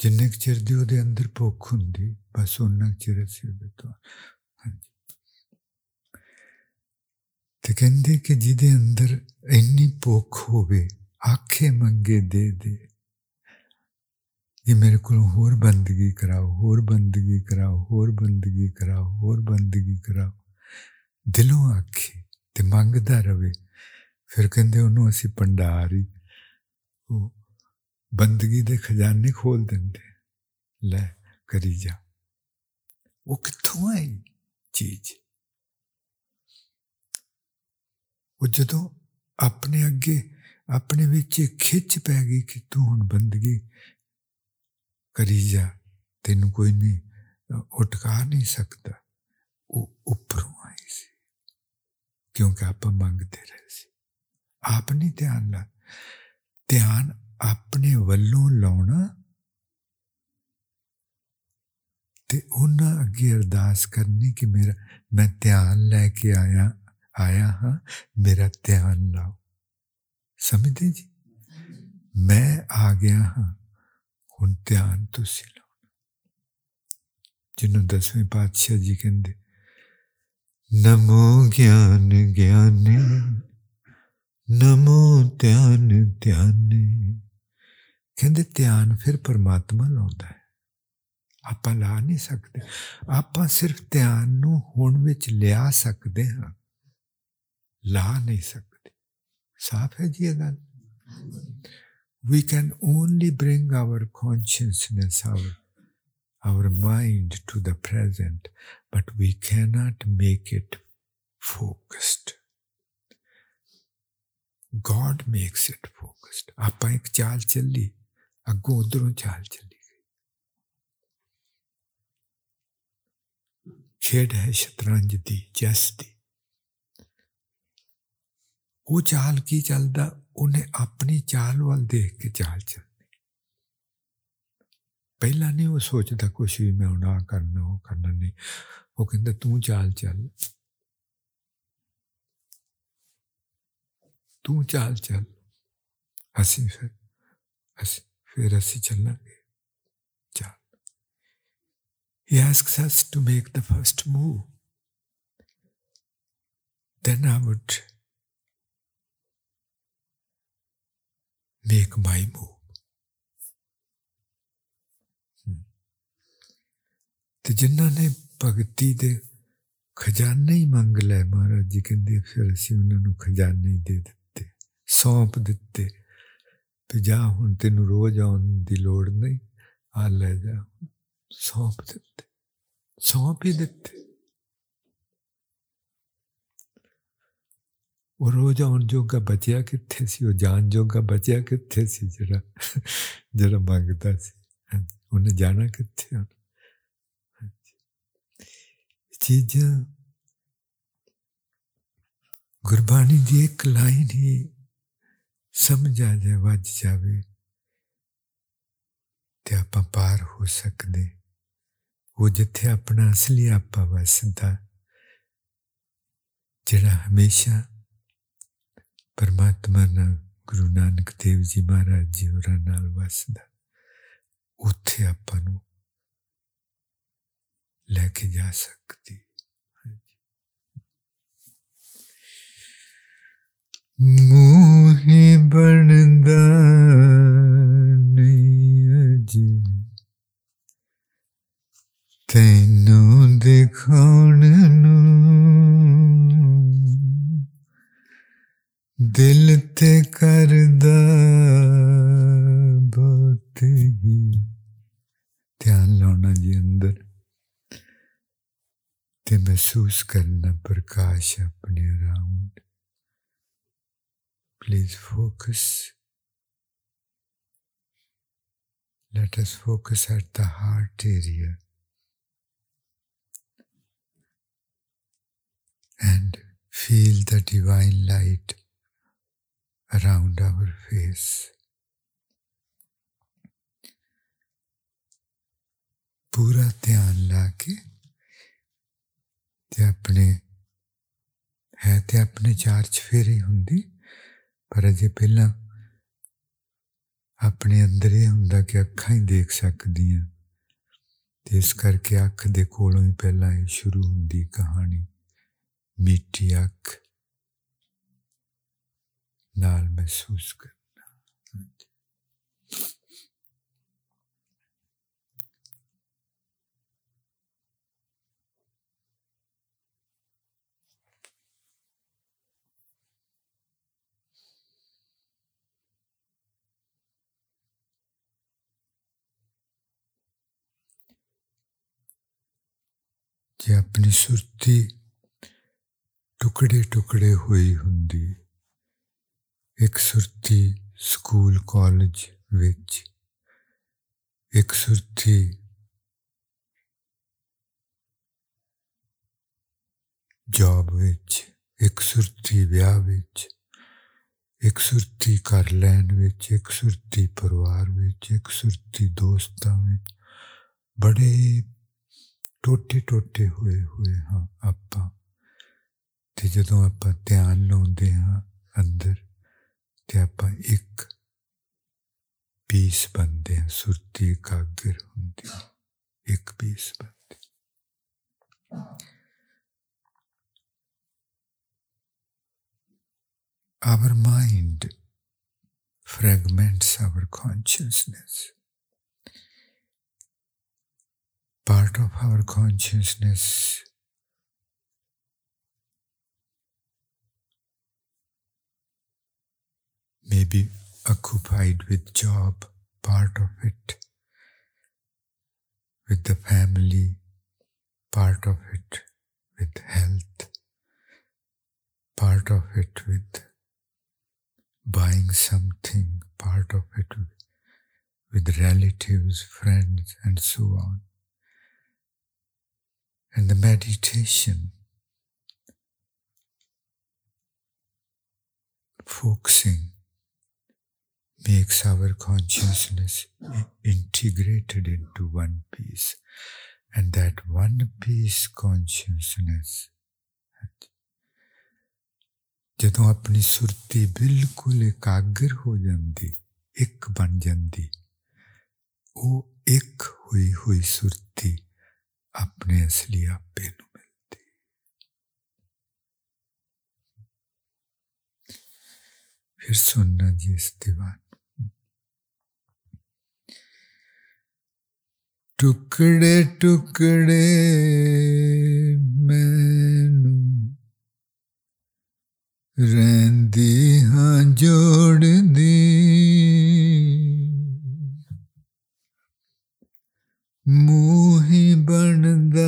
ਜਿੰਨੇ ਚਿਰ ਦੀ ਉਹਦੇ ਅੰਦਰ ਭੁੱਖ ਹੁੰਦੀ ਬਸ ਉਹਨਾਂ ਚਿਰ ਅਸੀਂ ਉਹਦੇ ਤੋਂ ਤੇ ਕਹਿੰਦੇ ਕਿ ਜਿਹਦੇ ਅੰਦਰ ਇੰਨੀ ਭੁੱਖ ਹੋਵੇ, ਆਖੇ ਮੰਗੇ ਦੇ ਦੇ। ਇਹ ਮੇਰੇ ਕੋਲ ਹੋਰ ਬੰਦਗੀ ਕਰਾਓ, ਹੋਰ ਬੰਦਗੀ ਕਰਾਓ, ਹੋਰ ਬੰਦਗੀ ਕਰਾਓ, ਹੋਰ ਬੰਦਗੀ ਕਰਾਓ। ਦਿਲੋਂ ਆਖੇ ਤੇ ਮੰਗਦਾ ਰਵੇ। ਫਿਰ ਕਹਿੰਦੇ ਉਹਨੂੰ ਅਸੀਂ ਪੰਡਾਰੀ ਉਹ ਬੰਦਗੀ ਦੇ ਖਜ਼ਾਨੇ ਖੋਲ ਦਿੰਦੇ। ਲੈ ਕਰੀ ਜਾ। ਉਹ ਕਿੱਥੋਂ ਆਈ ਚੀਜ਼? ਉਹ ਜਦੋਂ ਆਪਣੇ ਅੱਗੇ, ਆਪਣੇ ਵਿੱਚ ਖਿੱਚ ਪੈ ਗਈ ਕਿ ਤੂੰ ਹੁਣ ਬੰਦਗੀ ਕਰੀ ਜਾ, ਤੈਨੂੰ ਕੋਈ ਨਹੀਂ ਉਟਕਾ ਨਹੀਂ ਸਕਦਾ। ਉਹ ਉੱਪਰੋਂ ਆਈ ਸੀ, ਕਿਉਂਕਿ ਆਪਾਂ ਮੰਗਦੇ ਰਹੇ ਸੀ। ਆਪ ਨਹੀਂ ਧਿਆਨ ਲਾ, ਧਿਆਨ ਆਪਣੇ ਵੱਲੋਂ ਲਾਉਣਾ ਤੇ ਉਹਨਾਂ ਅੱਗੇ ਅਰਦਾਸ ਕਰਨੀ ਕਿ ਮੇਰਾ, ਮੈਂ ਧਿਆਨ ਲੈ ਕੇ ਆਇਆ। ਆਇਆ ਹਾਂ ਮੇਰਾ ਧਿਆਨ ਲਾਓ ਸਮਝਦੇ ਜੀ ਮੈਂ ਆ ਗਿਆ ਹਾਂ ਹੁਣ ਧਿਆਨ ਤੁਸੀਂ ਲਾਓ ਜਿਹਨੂੰ ਦਸਵੇਂ ਪਾਤਸ਼ਾਹ ਜੀ ਕਹਿੰਦੇ ਨਮੋ ਗਿਆਨ ਗਿਆਨੇ ਨਮੋ ਧਿਆਨ ਧਿਆਨੇ ਕਹਿੰਦੇ ਧਿਆਨ ਫਿਰ ਪਰਮਾਤਮਾ ਲਾਉਂਦਾ ਹੈ ਆਪਾਂ ਲਾ ਨਹੀਂ ਸਕਦੇ ਆਪਾਂ ਸਿਰਫ ਧਿਆਨ ਨੂੰ ਹੁਣ ਵਿੱਚ ਲਿਆ ਸਕਦੇ ਹਾਂ ਲਾ ਨਹੀਂ ਸਕਦੇ ਸਾਫ਼ ਹੈ ਜੀ ਇਹ ਗੱਲ we can only bring our consciousness our our mind to the present but we cannot make it focused God makes it focused ਆਪਾਂ ਇੱਕ ਚਾਲ ਚੱਲੀ ਅੱਗੋਂ ਉਧਰੋਂ ਚਾਲ ਚੱਲੀ ਖੇਡ ਹੈ ਸ਼ਤਰੰਜ ਦੀ ਜੈਸ ਦੀ ਉਹ ਚਾਲ ਕੀ ਚੱਲਦਾ ਉਹਨੇ ਆਪਣੀ ਚਾਲ ਵੱਲ ਦੇਖ ਕੇ ਚਾਲ ਚੱਲਦੀ ਪਹਿਲਾਂ ਨਹੀਂ ਉਹ ਸੋਚਦਾ ਕੁਛ ਵੀ ਮੈਂ ਉਹਨਾਂ ਕਰਨਾ ਉਹ ਕਰਨਾ ਨਹੀਂ ਉਹ ਕਹਿੰਦਾ ਤੂੰ ਚਾਲ ਚੱਲ ਤੂੰ ਚਾਲ ਚੱਲ ਅਸੀਂ ਫਿਰ ਅਸੀਂ ਫਿਰ ਅਸੀਂ ਚੱਲਾਂਗੇ He asks us to make the first move. Then I would make my move. Hmm. ਤੇ ਜਿਨ੍ਹਾਂ ਨੇ ਭਗਤੀ ਦੇ ਖਜ਼ਾਨੇ ਹੀ ਮੰਗ ਲੈ ਮਹਾਰਾਜ ਜੀ, ਕਹਿੰਦੇ ਫਿਰ ਅਸੀਂ ਉਹਨਾਂ ਨੂੰ ਖਜ਼ਾਨੇ ਹੀ ਦੇ ਦਿੱਤੇ, ਸੌਂਪ ਦਿੱਤੇ ਤੇ ਜਾ ਹੁਣ ਤੈਨੂੰ ਰੋਜ਼ ਆਉਣ ਦੀ ਲੋੜ ਨਹੀਂ, ਆ ਲੈ ਜਾ ਸੌਂਪ ਦਿੱਤੇ, ਸੌਂਪ ਹੀ ਦਿੱਤੇ रोजा उनजोगा बचया किथे सी जान जोगा बचया किथे सी, जरा जरा मंगता सी। हाँ उन्हें जाना किथे हाँ चीज़ गुरबाणी की एक लाइन ही समझ आ जाए, वज जाए तो आप पार हो सकते वो जिथे अपना असली आपा वसदा जरा हमेशा ਪਰਮਾਤਮਾ ਨਾਲ ਗੁਰੂ ਨਾਨਕ ਦੇਵ ਜੀ ਮਹਾਰਾਜ ਜੀ ਹੋਰਾਂ ਨਾਲ ਵਸਦਾ। ਉੱਥੇ ਆਪਾਂ ਨੂੰ ਲੈ ਕੇ ਜਾ ਸਕਦੀ। ਮੂਹੀ ਬਣਦਾ ਨਹੀਂ ਅਜੀ। ਤੈਨੂੰ ਦਿਖਾਉਣ ਨੂੰ दिल ते कर ध्यान लाना जी अंदर। ते महसूस करना प्रकाश अपने around please focus let us focus at the heart area and feel the divine light around our face. ਪੂਰਾ ਧਿਆਨ ਲਾ ਕੇ ਤੇ ਆਪਣੇ ਹੈ ਤੇ ਆਪਣੇ ਚਾਰ ਚਫੇਰੇ ਹੁੰਦੀ ਪਰ ਅਜੇ ਪਹਿਲਾਂ ਆਪਣੇ ਅੰਦਰ ਇਹ ਹੁੰਦਾ ਕਿ ਅੱਖਾਂ ਹੀ ਦੇਖ ਸਕਦੀਆਂ ਤੇ ਇਸ ਕਰਕੇ ਅੱਖ ਦੇ ਕੋਲੋਂ ਹੀ ਪਹਿਲਾਂ ਇਹ ਸ਼ੁਰੂ ਹੁੰਦੀ ਕਹਾਣੀ ਮਿੱਟੀ ਅੱਖ लाल महसूस करना। अपनी सुरती टुकड़े टुकड़े हुई होंगी ਇੱਕ ਸੁਰਤੀ ਸਕੂਲ ਕਾਲਜ ਵਿੱਚ, ਇੱਕ ਸੁਰਤੀ ਜੌਬ ਵਿੱਚ, ਇੱਕ ਸੁਰਤੀ ਵਿਆਹ ਵਿੱਚ, ਇੱਕ ਸੁਰਤੀ ਕਰ ਲੈਣ ਵਿੱਚ, ਇੱਕ ਸੁਰਤੀ ਪਰਿਵਾਰ ਵਿੱਚ, ਇੱਕ ਸੁਰਤੀ ਦੋਸਤਾਂ ਵਿੱਚ। ਬੜੇ ਟੋਟੇ ਟੋਟੇ ਹੋਏ ਹੋਏ ਹਾਂ ਆਪਾਂ। ਤੇ ਜਦੋਂ ਆਪਾਂ ਧਿਆਨ ਲਾਉਂਦੇ ਹਾਂ ਅੰਦਰ ਤੇ ਆਪਾਂ ਇੱਕ ਪੀਸ ਬਣਦੇ ਹਾਂ ਸੁਰਤੀ ਇਕਾਗਰ ਹੁੰਦੀ ਇੱਕ ਪੀਸ ਬਣਦੇ our mind fragments our consciousness. Part of our consciousness may be occupied with job, part of it with the family, part of it with health, part of it with buying something, part of it with relatives, friends, and so on. And the meditation, focusing makes our consciousness integrated into one piece. And that one piece consciousness. ਜਦੋਂ ਆਪਣੀ ਸੁਰਤੀ ਬਿਲਕੁਲ ਇਕਾਗਰ ਹੋ ਜਾਂਦੀ ਇੱਕ ਬਣ ਜਾਂਦੀ ਉਹ ਇੱਕ ਹੋਈ ਹੋਈ ਸੁਰਤੀ ਆਪਣੇ ਅਸਲੀ ਆਪੇ ਨੂੰ ਮਿਲਦੀ ਫਿਰ ਸੁਣਨਾ ਜੀ ਇਸ ਦੀਵਾਨ ਟੁਕੜੇ ਟੁਕੜੇ ਮੈਨੂੰ ਰਹਿੰਦੀ ਹਾਂ ਜੋੜਦੀ। ਮੂਹੀ ਬਣਦਾ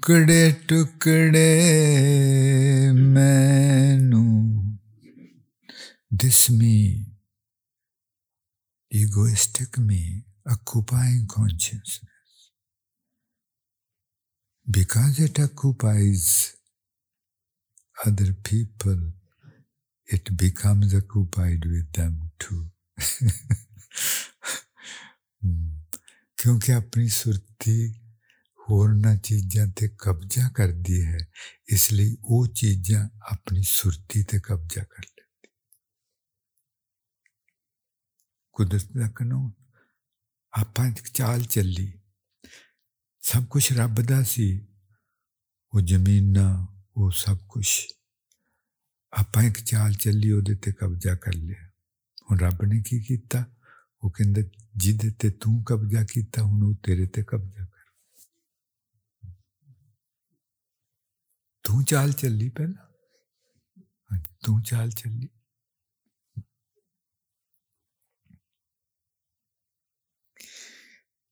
ਟੁਕੜੇ ਟੁਕੜੇ ਮੈਨੂੰ this me egoistic me occupying consciousness because it occupies other people it becomes occupied with them too क्योंकि अपनी सुरती ਹੋਰਨਾਂ ਚੀਜ਼ਾਂ ਤੇ ਕਬਜ਼ਾ ਕਰਦੀ ਹੈ ਇਸ ਲਈ ਉਹ ਚੀਜ਼ਾਂ ਆਪਣੀ ਸੁਰਤੀ ਤੇ ਕਬਜ਼ਾ ਕਰ ਲੈਂਦੀ ਕੁਦਰਤ ਦਾ ਕਾਨੂੰਨ ਆਪਾਂ ਇੱਕ ਚਾਲ ਚੱਲੀ ਸਭ ਕੁਝ ਰੱਬ ਦਾ ਸੀ ਉਹ ਜ਼ਮੀਨਾਂ ਉਹ ਸਭ ਕੁਝ ਆਪਾਂ ਇੱਕ ਚਾਲ ਚੱਲੀ ਉਹਦੇ ਤੇ ਕਬਜ਼ਾ ਕਰ ਲਿਆ ਹੁਣ ਰੱਬ ਨੇ ਕੀ ਕੀਤਾ ਉਹ ਕਹਿੰਦਾ ਜਿਹਦੇ ਤੇ ਤੂੰ ਕਬਜ਼ਾ ਕੀਤਾ ਹੁਣ ਉਹ ਤੇਰੇ ਤੇ ਕਬਜ਼ਾ ਤੂੰ ਚਾਲ ਚੱਲੀ ਪਹਿਲਾਂ ਤੂੰ ਚਾਲ ਚੱਲੀ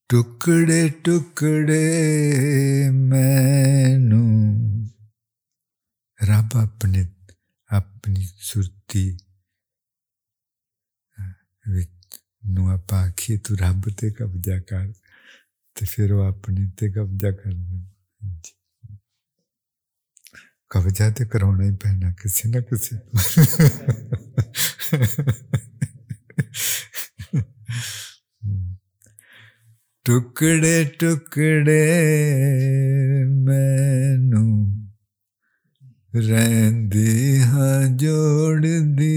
ਟੁਕੜੇ ਟੁਕੜੇ ਮੈਨੂੰ ਰੱਬ ਆਪਣੇ ਆਪਣੀ ਸੁਰਤੀ ਵਿੱਚ ਨੂੰ ਆਪਾ ਕਿ ਤੂੰ ਰੱਬ ਤੇ ਕਬਜ਼ਾ ਕਰ ਤੇ ਫਿਰ ਉਹ ਆਪਣੇ ਤੇ ਕਬਜ਼ਾ ਕਰਨਾ ਕਬਜ਼ਾ ਤੇ ਕਰਾਉਣਾ ਹੀ ਪੈਣਾ ਕਿਸੇ ਨਾ ਕਿਸੇ ਟੁਕੜੇ ਟੁਕੜੇ ਮੈਨੂੰ ਰਹਿੰਦੇ ਹਾਂ ਜੋੜਦੀ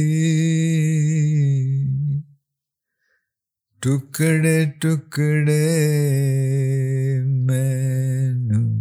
ਟੁਕੜੇ ਟੁਕੜੇ ਮੈਨੂੰ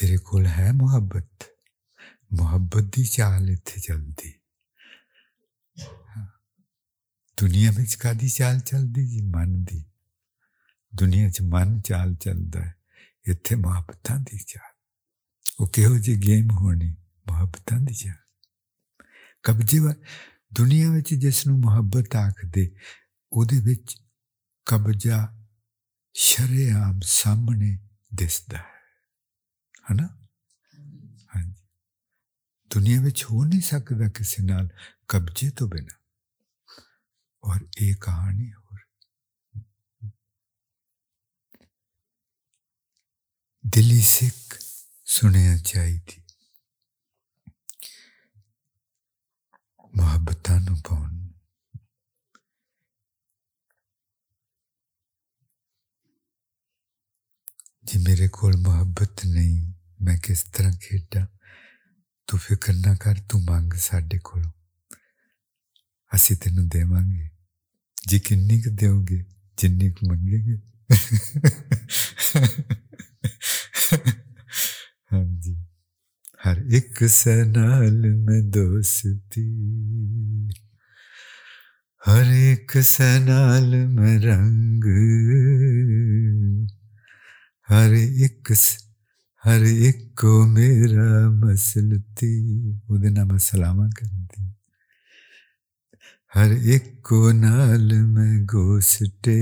ਤੇਰੇ ਕੋਲ ਹੈ ਮੁਹੱਬਤ? ਮੁਹੱਬਤ ਦੀ ਚਾਲ ਇੱਥੇ ਚੱਲਦੀ। ਦੁਨੀਆ ਵਿੱਚ ਕਾਦੀ ਚਾਲ ਚੱਲਦੀ ਜੀ? ਮਨ ਦੀ। ਦੁਨੀਆ 'ਚ ਮਨ ਚਾਲ ਚੱਲਦਾ ਹੈ। ਇੱਥੇ ਮੁਹੱਬਤਾਂ ਦੀ ਚਾਲ। ਉਹ ਕਿਹੋ ਜੀ ਗੇਮ ਹੋਣੀ? ਮੁਹੱਬਤਾਂ ਦੀ ਚਾਲ। ਕਬਜ਼ੇ ਵਾ ਦੁਨੀਆ ਵਿੱਚ ਜਿਸ ਨੂੰ ਮੁਹੱਬਤ ਆਖਦੇ, ਉਹਦੇ ਵਿੱਚ ਕਬਜ਼ਾ ਸ਼ਰੇਆਮ ਸਾਹਮਣੇ ਦਿਸਦਾ ਹੈ। ਹਨਾ ਹਾਂਜੀ ਦੁਨੀਆ ਵਿੱਚ ਹੋ ਨਹੀਂ ਸਕਦਾ ਕਿਸੇ ਨਾਲ ਕਬਜੇ ਤੋਂ ਬਿਨਾ और एक कहानी और दिल्ली सिख सुनना चाहिए ਮੁਹੱਬਤਾਂ ਨੂੰ ਜੇ ਮੇਰੇ ਕੋਲ ਮੁਹੱਬਤ ਨਹੀਂ ਮੈਂ ਕਿਸ ਤਰ੍ਹਾਂ ਖੇਡਾਂ ਤੂੰ ਫਿਕਰ ਨਾ ਕਰ ਤੂੰ ਮੰਗ ਸਾਡੇ ਕੋਲੋਂ ਅਸੀਂ ਤੈਨੂੰ ਦੇਵਾਂਗੇ ਜੀ ਕਿੰਨੀ ਕੁ ਦਿਓਗੇ ਜਿੰਨੀ ਕੁ ਮੰਗੇਗੇ ਹਾਂਜੀ ਹਰ ਇੱਕ ਸੇ ਨਾਲ ਮੈਂ ਦੋਸਤੀ ਹਰ ਇੱਕ ਸੇ ਨਾਲ हर एक हर एक को मेरा मसलती ओदे मैं सलामा करती हर एक को नाल मैं गोसटे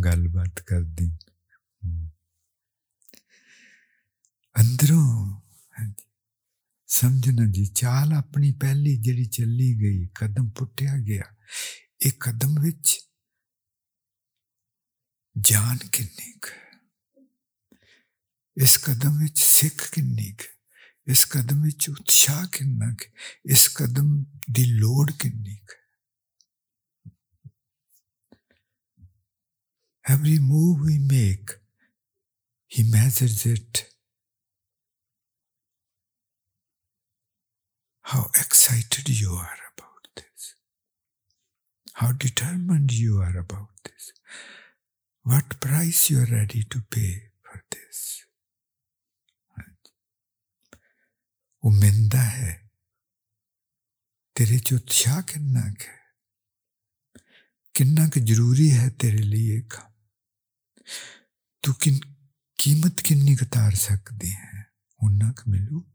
गल बात कर दी हम्म। अंदरों हाँ समझना जी, चाल अपनी पहली जड़ी चली गई, कदम पुटिया गया एक कदम विच ਵਿੱਚ ਜਾਨ ਕਿੰਨੀ ਕੁ ਇਸ ਕਦਮ ਵਿੱਚ ਸਿੱਖ ਕਿੰਨੀ ਕੁ ਇਸ ਕਦਮ ਵਿੱਚ ਉਤਸ਼ਾਹ ਕਿੰਨਾ ਕਿ ਇਸ ਕਦਮ ਦੀ ਲੋੜ ਕਿੰਨੀ ਹੈ Every move we make, He measures it. How excited you are about this. How determined you are about this. What price you are ready to pay for this. वो मिंदा है। तेरे च उत्साह किन्ना है। किन्ना क ज़रूरी है तेरे लिए काम? तू किन, कीमत किन्नी उतार सकती है? उन्ना क मिलू?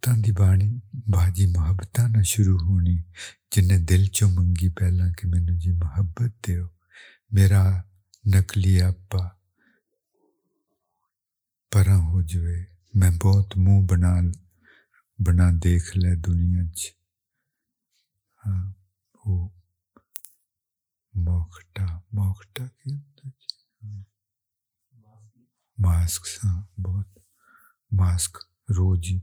ਮੁਹੱਬਤਾਂ ਦੀ ਬਾਣੀ ਬਾਜੀ ਮੁਹੱਬਤਾਂ ਨਾਲ ਸ਼ੁਰੂ ਹੋਣੀ ਜਿੰਨੇ ਦਿਲ ਚੋਂ ਮੰਗੀ ਪਹਿਲਾਂ ਕਿ ਮੈਨੂੰ ਜੀ ਮੁਹੱਬਤ ਦਿਓ ਮੇਰਾ ਨਕਲੀ ਆਪਾ ਪਰਾਂ ਹੋ ਜਵੇ ਮੈਂ ਬਹੁਤ ਮੂੰਹ ਬਣਾ ਬਣਾ ਦੇਖ ਲੈ ਦੁਨੀਆ 'ਚ ਹਾਂ ਉਹ मोखटा मोखटा की मास्क हाँ बहुत मास्क रोज ही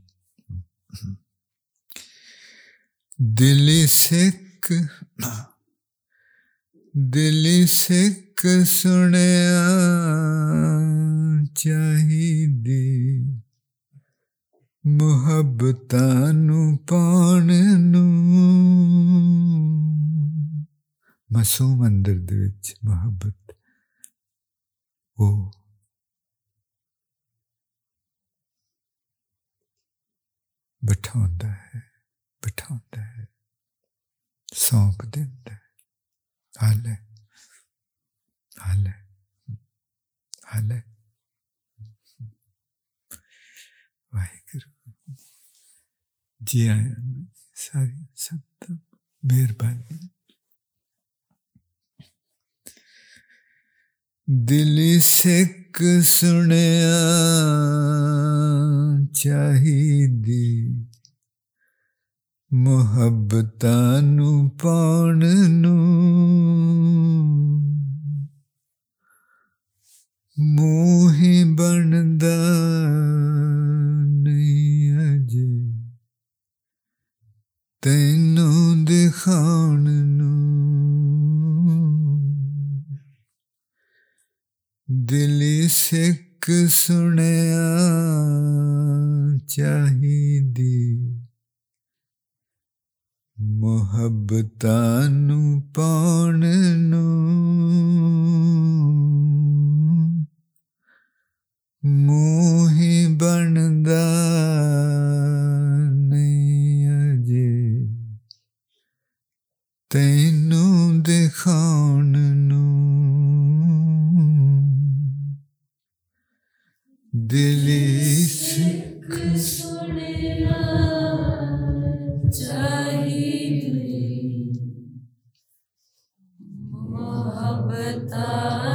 दिली सिख दिली सिख सुने चाहिदी ਮੁਹੱਬਤਾਂ ਨੂੰ ਪਾਣ ਨੂੰ ਮਾਸੂਮ ਅੰਦਰ ਦੇ ਵਿੱਚ ਮੁਹੱਬਤ ਉਹ ਬਿਠਾਉਂਦਾ ਹੈ ਬਿਠਾਉਂਦਾ ਹੈ ਸੌਂਪ ਦਿੰਦਾ ਹੈ ਹਾਲੇ ਹਾਲੇ ਹਾਲੇ ਵਾਹਿਗੁਰੂ ਜੀ ਆਇਆਂ ਸਾਰੀ ਸੰਤ ਮਿਹਰਬਾਨੀ ਦਿਲ ਸਿੱਖ ਸੁਣਿਆ ਚਾਹੀਦੀ। ਮੁਹੱਬਤਾਂ ਨੂੰ ਪਾਉਣ ਨੂੰ। ਮੂਹੀ ਬਣਦਾ ਨਹੀਂ ਅਜੇ। ਤੈਨੂੰ ਦਿਖਾਉਣ ਨੂੰ। ਦਿਲ ਸਿੱਖ ਸੁਣਿਆ ਚਾਹੀਦੀ। ਮੁਹੱਬਤਾਂ ਨੂੰ ਪਾਉਣ ਨੂੰ ਮੂਹੀ ਬਣਦਾ ਨਹੀਂ ਅਜੇ। ਤੈਨੂੰ ਦਿਖਾਉਣ ਨੂੰ दिली सिख मोहब्बता